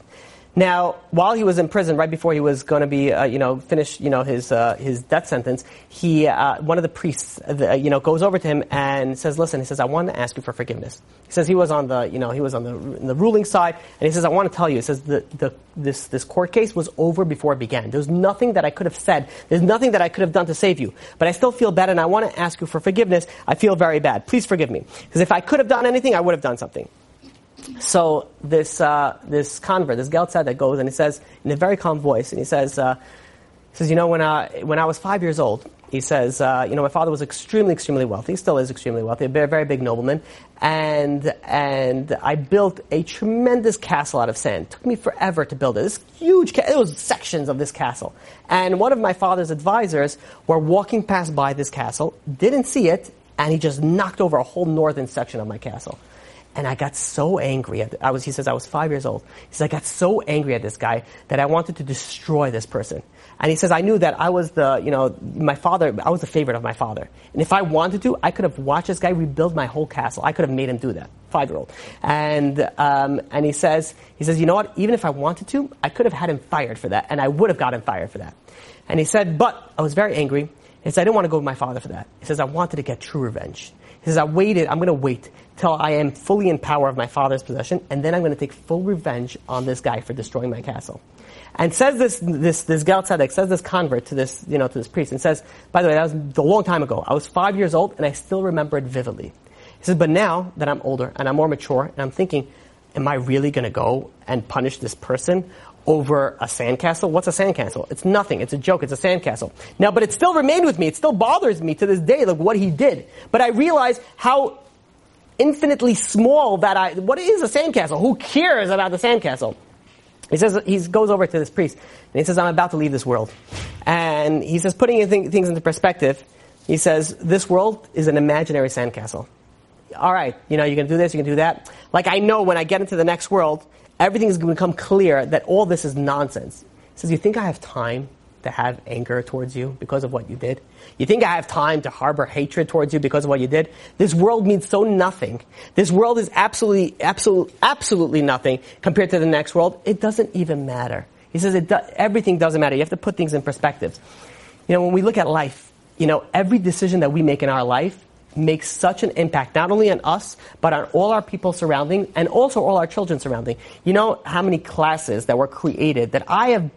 Now, while he was in prison, right before he was going to be, uh, you know, finish, you know, his uh, his death sentence, he, uh, one of the priests, uh, you know, goes over to him and says, "Listen," he says, "I want to ask you for forgiveness." He says he was on the, you know, he was on the the ruling side, and he says, "I want to tell you," he says, "the, the this this court case was over before it began. There's nothing that I could have said. There's nothing that I could have done to save you, but I still feel bad, and I want to ask you for forgiveness. I feel very bad. Please forgive me, because if I could have done anything, I would have done something." So this uh, this convert, this Ger Tzedek that goes and he says in a very calm voice, and he says, uh, he says, you know, when I when I was five years old, he says, uh, you know, my father was extremely, extremely wealthy. He still is extremely wealthy, a very, very big nobleman, and and I built a tremendous castle out of sand. It took me forever to build it. This huge, ca- it was sections of this castle, and one of my father's advisors were walking past by this castle, didn't see it, and he just knocked over a whole northern section of my castle. And I got so angry. I was, he says, I was five years old. He says, I got so angry at this guy that I wanted to destroy this person. And he says, I knew that I was the, you know, my father, I was the favorite of my father. And if I wanted to, I could have watched this guy rebuild my whole castle. I could have made him do that. Five year old. And, um, and he says, he says, you know what? Even if I wanted to, I could have had him fired for that. And I would have got him fired for that. And he said, but I was very angry. He says, I didn't want to go with my father for that. He says, I wanted to get true revenge. He says, I waited, I'm going to wait till I am fully in power of my father's possession, and then I'm going to take full revenge on this guy for destroying my castle. And says this, this, this Ger Tzedek, says this convert to this, you know, to this priest, and says, by the way, that was a long time ago. I was five years old, and I still remember it vividly. He says, but now that I'm older, and I'm more mature, and I'm thinking, am I really going to go and punish this person over a sandcastle? What's a sandcastle? It's nothing. It's a joke. It's a sandcastle. Now, but it still remained with me. It still bothers me to this day, like what he did. But I realize how infinitely small that I, what is a sandcastle? Who cares about the sandcastle? He says, he goes over to this priest, and he says, I'm about to leave this world. And he says, putting things into perspective, he says, this world is an imaginary sandcastle. All right, you know, you can do this, you can do that. Like I know when I get into the next world, everything is going to become clear that all this is nonsense. He says, you think I have time to have anger towards you because of what you did? You think I have time to harbor hatred towards you because of what you did? This world means so nothing. This world is absolutely, absolutely, absolutely nothing compared to the next world. It doesn't even matter. He says it do, everything doesn't matter. You have to put things in perspective. You know, when we look at life, you know, every decision that we make in our life makes such an impact, not only on us, but on all our people surrounding and also all our children surrounding. You know how many classes that were created that I have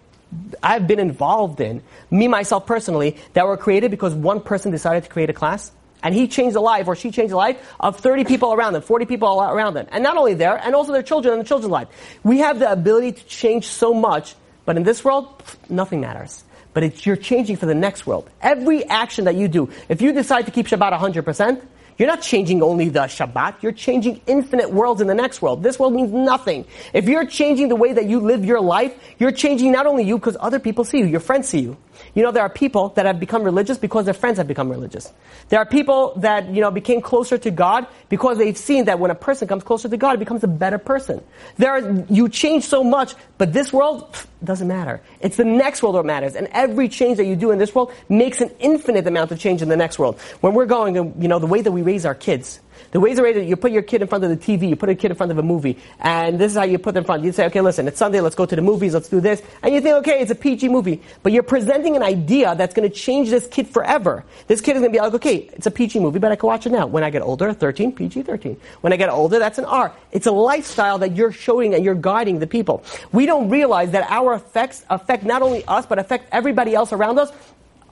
I've been involved in, me myself personally, that were created because one person decided to create a class and he changed the life or she changed the life of 30 people around them, 40 people around them. And not only there, and also their children and the children's life. We have the ability to change so much, but in this world, nothing matters. But it's, you're changing for the next world. Every action that you do, if you decide to keep Shabbat 100%, you're not changing only the Shabbat, you're changing infinite worlds in the next world. This world means nothing. If you're changing the way that you live your life, you're changing not only you, because other people see you, your friends see you. You know, there are people that have become religious because their friends have become religious. There are people that, you know, became closer to God because they've seen that when a person comes closer to God, it becomes a better person. There are, you change so much, but this world pff, doesn't matter. It's the next world that matters. And every change that you do in this world makes an infinite amount of change in the next world. When we're going, you know, the way that we raise our kids, the ways are you put your kid in front of the TV, you put a kid in front of a movie, and this is how you put them in front. You say, okay, listen, it's Sunday, let's go to the movies, let's do this. And you think, okay, it's a PG movie. But you're presenting an idea that's going to change this kid forever. This kid is going to be like, okay, it's a PG movie, but I can watch it now. When I get older, 13, PG 13. When I get older, that's an R. It's a lifestyle that you're showing and you're guiding the people. We don't realize that our effects affect not only us, but affect everybody else around us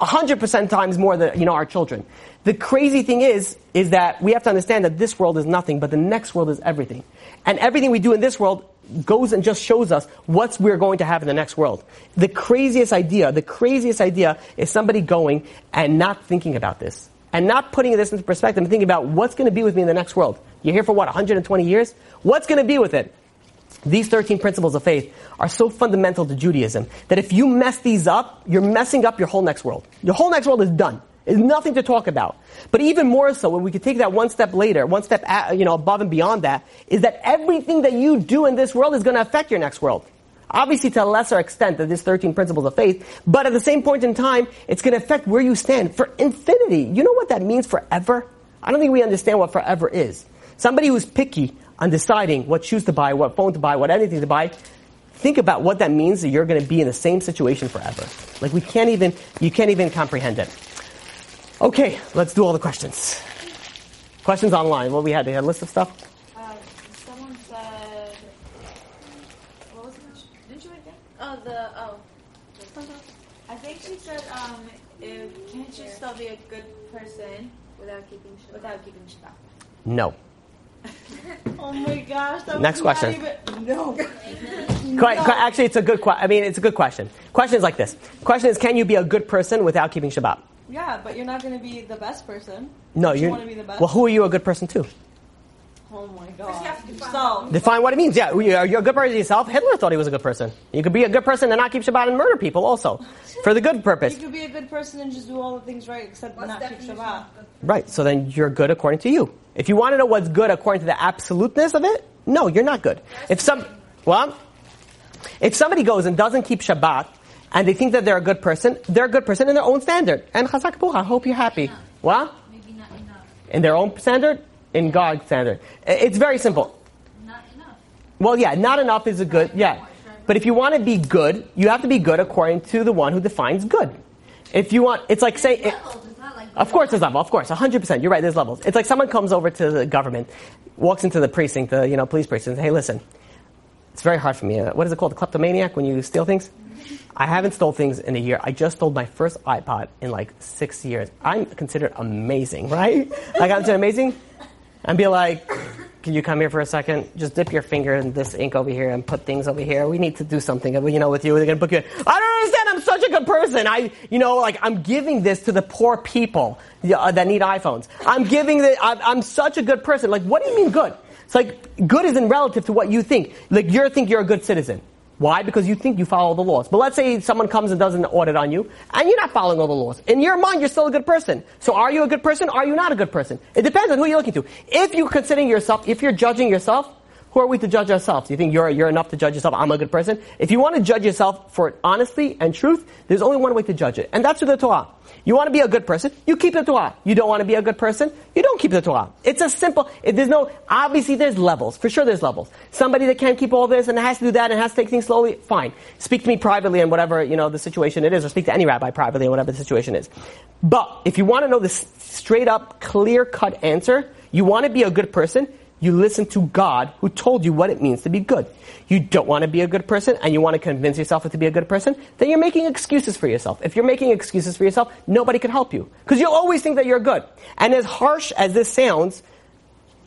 100% times more than, you know, our children. The crazy thing is, is that we have to understand that this world is nothing, but the next world is everything. And everything we do in this world goes and just shows us what we're going to have in the next world. The craziest idea, the craziest idea is somebody going and not thinking about this. And not putting this into perspective and thinking about what's going to be with me in the next world. You're here for what, 120 years? What's going to be with it? These 13 principles of faith are so fundamental to Judaism that if you mess these up, you're messing up your whole next world. Your whole next world is done. There's nothing to talk about. But even more so, when we could take that one step later, one step at, you know, above and beyond that, is that everything that you do in this world is going to affect your next world. Obviously, to a lesser extent than these 13 principles of faith, but at the same point in time, it's going to affect where you stand for infinity. You know what that means forever? I don't think we understand what forever is. Somebody who's picky on deciding what shoes to buy, what phone to buy, what anything to buy, think about what that means that you're going to be in the same situation forever. Like we can't even, you can't even comprehend it. Okay, let's do all the questions. Questions online. What we had, they had a list of stuff. Um, someone said, what was the question? Didn't you write it down? Oh, the, oh. I think she said, um, if, can't you still be a good person Without keeping Shabbat. without keeping Shabbat? No. Oh my gosh. Next question. Even, no. Quite, quite- actually, it's a good. Que- I mean, it's a good question. Question is like this. Question is, can you be a good person without keeping Shabbat? Yeah, but you're not going to be the best person. No, you you're. want to be the best. Well, who are you a good person to? Oh my god. you have to define So, Define what it means. Yeah, you're uh, you're a good person yourself. Hitler thought he was a good person. You could be a good person and not keep Shabbat and murder people also, for the good purpose. you could be a good person and just do all the things right except not keep Shabbat. Right. So then you're good according to you. If you want to know what's good according to the absoluteness of it, no, you're not good. If some, well, if somebody goes and doesn't keep Shabbat and they think that they're a good person, they're a good person in their own standard. And chazak bucha, I hope you're happy. What? Maybe not enough. In their own standard? In God's standard. It's very simple. Not enough. Well, yeah, not enough is a good, yeah. But if you want to be good, you have to be good according to the one who defines good. If you want, it's like say, it- Levels. It's not like of course there's level, of course, 100%, you're right, there's levels. It's like someone comes over to the government, walks into the precinct, the, you know, police precinct, says, hey listen, it's very hard for me, uh, what is it called, The kleptomaniac, when you steal things? I haven't stole things in a year. I just stole my first iPod in like six years. I'm considered amazing, right? Like I'm considered amazing? And be like, can you come here for a second? Just dip your finger in this ink over here and put things over here. We need to do something, you know, with you. They're gonna book you. I don't understand. I'm such a good person. I, you know, like I'm giving this to the poor people uh, that need iPhones. I'm giving the. I'm such a good person. Like, what do you mean good? It's like good isn't relative to what you think. Like you think you're a good citizen. Why? Because you think you follow the laws. But let's say someone comes and does an audit on you, and you're not following all the laws. In your mind, you're still a good person. So are you a good person? Are you not a good person? It depends on who you're looking to. If you're considering yourself, if you're judging yourself, who are we to judge ourselves? You think you're, you're enough to judge yourself? I'm a good person. If you want to judge yourself for honesty and truth, there's only one way to judge it, and that's through the Torah. You want to be a good person, you keep the Torah. You don't want to be a good person, you don't keep the Torah. It's a simple, it, there's no, obviously there's levels. For sure there's levels. Somebody that can't keep all this and has to do that and has to take things slowly, fine. Speak to me privately and whatever, you know, the situation it is, or speak to any rabbi privately and whatever the situation is. But, if you want to know the straight up, clear cut answer, you want to be a good person, you listen to God who told you what it means to be good. You don't want to be a good person and you want to convince yourself to be a good person, then you're making excuses for yourself. If you're making excuses for yourself, nobody can help you. Because you'll always think that you're good. And as harsh as this sounds,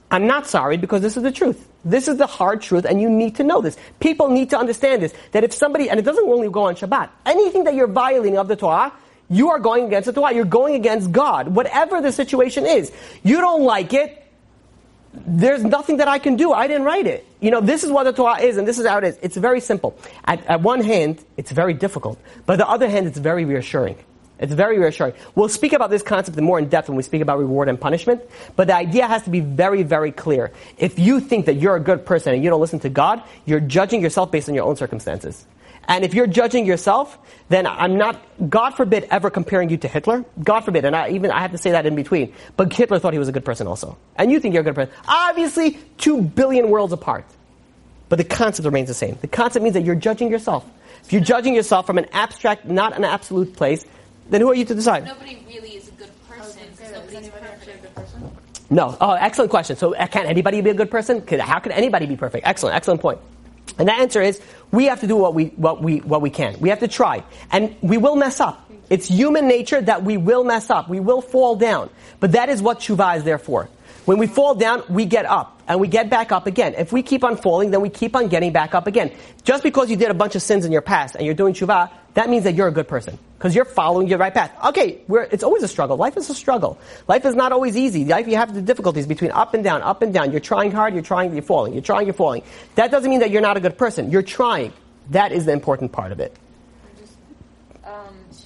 I'm not sorry because this is the truth. This is the hard truth and you need to know this. People need to understand this. That if somebody, and it doesn't only go on Shabbat, anything that you're violating of the Torah, you are going against the Torah. You're going against God. Whatever the situation is. You don't like it, there's nothing that I can do. I didn't write it. You know, this is what the Torah is, and this is how it is. It's very simple. At, at one hand, it's very difficult, but the other hand, it's very reassuring. It's very reassuring. We'll speak about this concept in more in depth when we speak about reward and punishment, but the idea has to be very, very clear. If you think that you're a good person and you don't listen to God, you're judging yourself based on your own circumstances. And if you're judging yourself, then I'm not, God forbid, ever comparing you to Hitler. God forbid, and I even I have to say that in between. But Hitler thought he was a good person also, and you think you're a good person. Obviously, two billion worlds apart. But the concept remains the same. The concept means that you're judging yourself. If you're judging yourself from an abstract, not an absolute place, then who are you to decide? Nobody really is a good person. Is Nobody's anybody actually a perfect. good person? No. Oh, excellent question. So, uh, can anybody be a good person? How can anybody be perfect? Excellent, excellent point. And the answer is, we have to do what we, what we, what we can. We have to try. And we will mess up. It's human nature that we will mess up. We will fall down. But that is what tshuva is there for. When we fall down, we get up. And we get back up again. If we keep on falling, then we keep on getting back up again. Just because you did a bunch of sins in your past and you're doing tshuva, that means that you're a good person. Because you're following your right path. Okay, we're, it's always a struggle. Life is a struggle. Life is not always easy. Life, you have the difficulties between up and down, up and down. You're trying hard, you're trying, you're falling. You're trying, you're falling. That doesn't mean that you're not a good person. You're trying. That is the important part of it.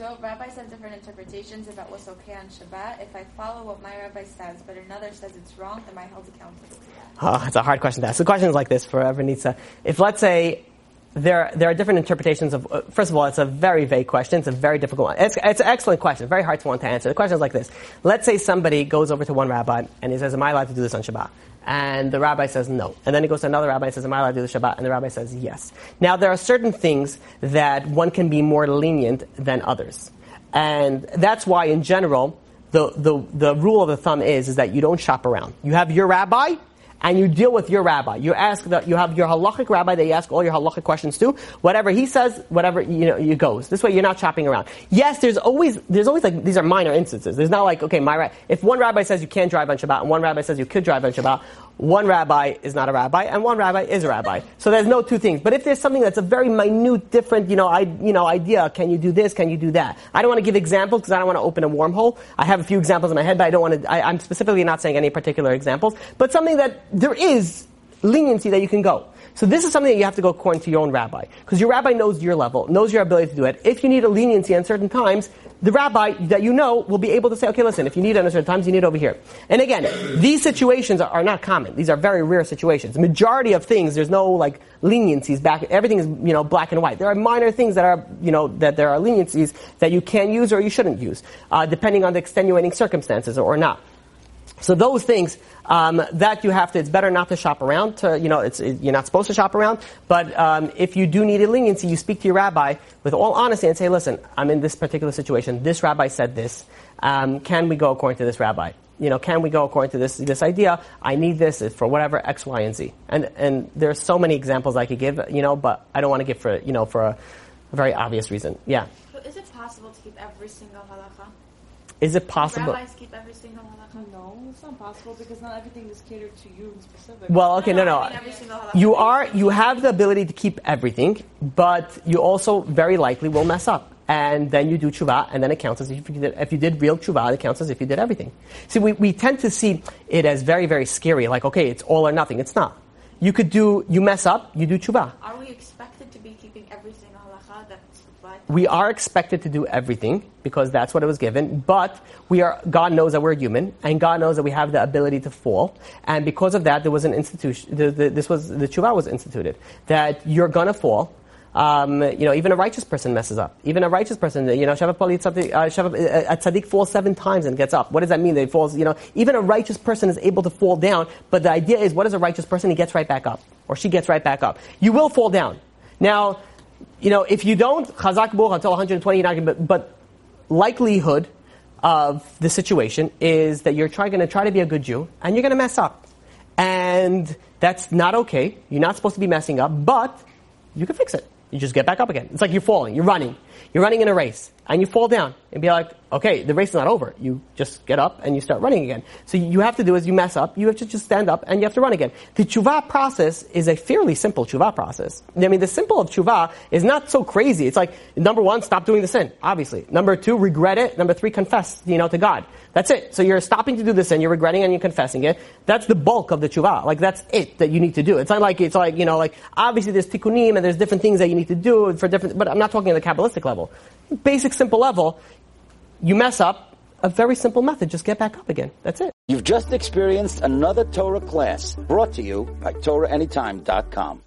So rabbis have different interpretations about what's okay on Shabbat. If I follow what my rabbi says, but another says it's wrong, am I held accountable? Oh, it's a hard question to ask. The question is like this for Nitsa. If let's say there, there are different interpretations of. Uh, first of all, it's a very vague question. It's a very difficult one. It's, it's an excellent question. Very hard to want to answer. The question is like this: Let's say somebody goes over to one rabbi and he says, "Am I allowed to do this on Shabbat?" And the rabbi says no. And then he goes to another rabbi and says, Am I allowed to do the Shabbat? And the rabbi says yes. Now, there are certain things that one can be more lenient than others. And that's why, in general, the, the, the rule of the thumb is, is that you don't shop around. You have your rabbi, and you deal with your rabbi. You ask that you have your halachic rabbi that you ask all your halachic questions to. Whatever he says, whatever you know, you goes. This way, you're not chopping around. Yes, there's always there's always like these are minor instances. There's not like okay, my if one rabbi says you can't drive on Shabbat and one rabbi says you could drive on Shabbat, one rabbi is not a rabbi and one rabbi is a rabbi. So there's no two things. But if there's something that's a very minute, different, you know, I, you know, idea, can you do this? Can you do that? I don't want to give examples because I don't want to open a wormhole. I have a few examples in my head, but I don't want to. I, I'm specifically not saying any particular examples. But something that there is leniency that you can go. So this is something that you have to go according to your own rabbi. Because your rabbi knows your level, knows your ability to do it. If you need a leniency on certain times, the rabbi that you know will be able to say, okay, listen, if you need it at certain times, you need it over here. And again, these situations are, are not common. These are very rare situations. The majority of things, there's no like leniencies back, everything is, you know, black and white. There are minor things that are, you know, that there are leniencies that you can use or you shouldn't use, uh, depending on the extenuating circumstances or not. So those things um, that you have to, it's better not to shop around. To, you know, it's, it, you're not supposed to shop around. But um, if you do need a leniency, you speak to your rabbi with all honesty and say, listen, I'm in this particular situation. This rabbi said this. Um, can we go according to this rabbi? You know, can we go according to this this idea? I need this for whatever X, Y, and Z. And and there's so many examples I could give. You know, but I don't want to give for you know for a, very obvious reason. Yeah. But is it possible to keep every single halacha? Is it possible? Rabbis keep every single halacha. No, it's not possible because not everything is catered to you in specific. Well, okay, no, No, no. I mean every single halacha. You are, you have the ability to keep everything, but you also very likely will mess up. And then you do tshuva, and then it counts as if you did, if you did real tshuva, it counts as if you did everything. See, we, we tend to see it as very, very scary, like, okay, it's all or nothing. It's not. You could do, you mess up, you do tshuva. Are we expected to be keeping every single halacha that's applied? We are expected to do everything because that's what it was given, but we are, God knows that we're human, and God knows that we have the ability to fall, and because of that, there was an institution, the, the, this was, the tshuva was instituted, that you're gonna fall, um, you know, even a righteous person messes up. Even a righteous person, you know, uh, uh, a tzaddik falls seven times and gets up. What does that mean? He falls, you know, even a righteous person is able to fall down, but the idea is, what is a righteous person? He gets right back up. Or she gets right back up. You will fall down. Now, you know, if you don't, chazak buch until 120, you're not gonna, but, but likelihood of the situation is that you're trying, to try to be a good Jew, and you're going to mess up. And that's not okay. You're not supposed to be messing up, but you can fix it. You just get back up again. It's like you're falling. You're running. You're running in a race, and you fall down, and be like, okay, the race is not over. You just get up and you start running again. So you have to do is you mess up, you have to just stand up, and you have to run again. The tshuva process is a fairly simple tshuva process. I mean, the simple of tshuva is not so crazy. It's like number one, stop doing the sin, obviously. Number two, regret it. Number three, confess, you know, to God. That's it. So you're stopping to do the sin, you're regretting and you're confessing it. That's the bulk of the tshuva. Like that's it that you need to do. It's not like it's like you know like obviously there's tikkunim and there's different things that you need to do for different. But I'm not talking at the kabbalistic level. Basic simple level. You mess up. A very simple method. Just get back up again. That's it. You've just experienced another Torah class brought to you by TorahAnytime.com.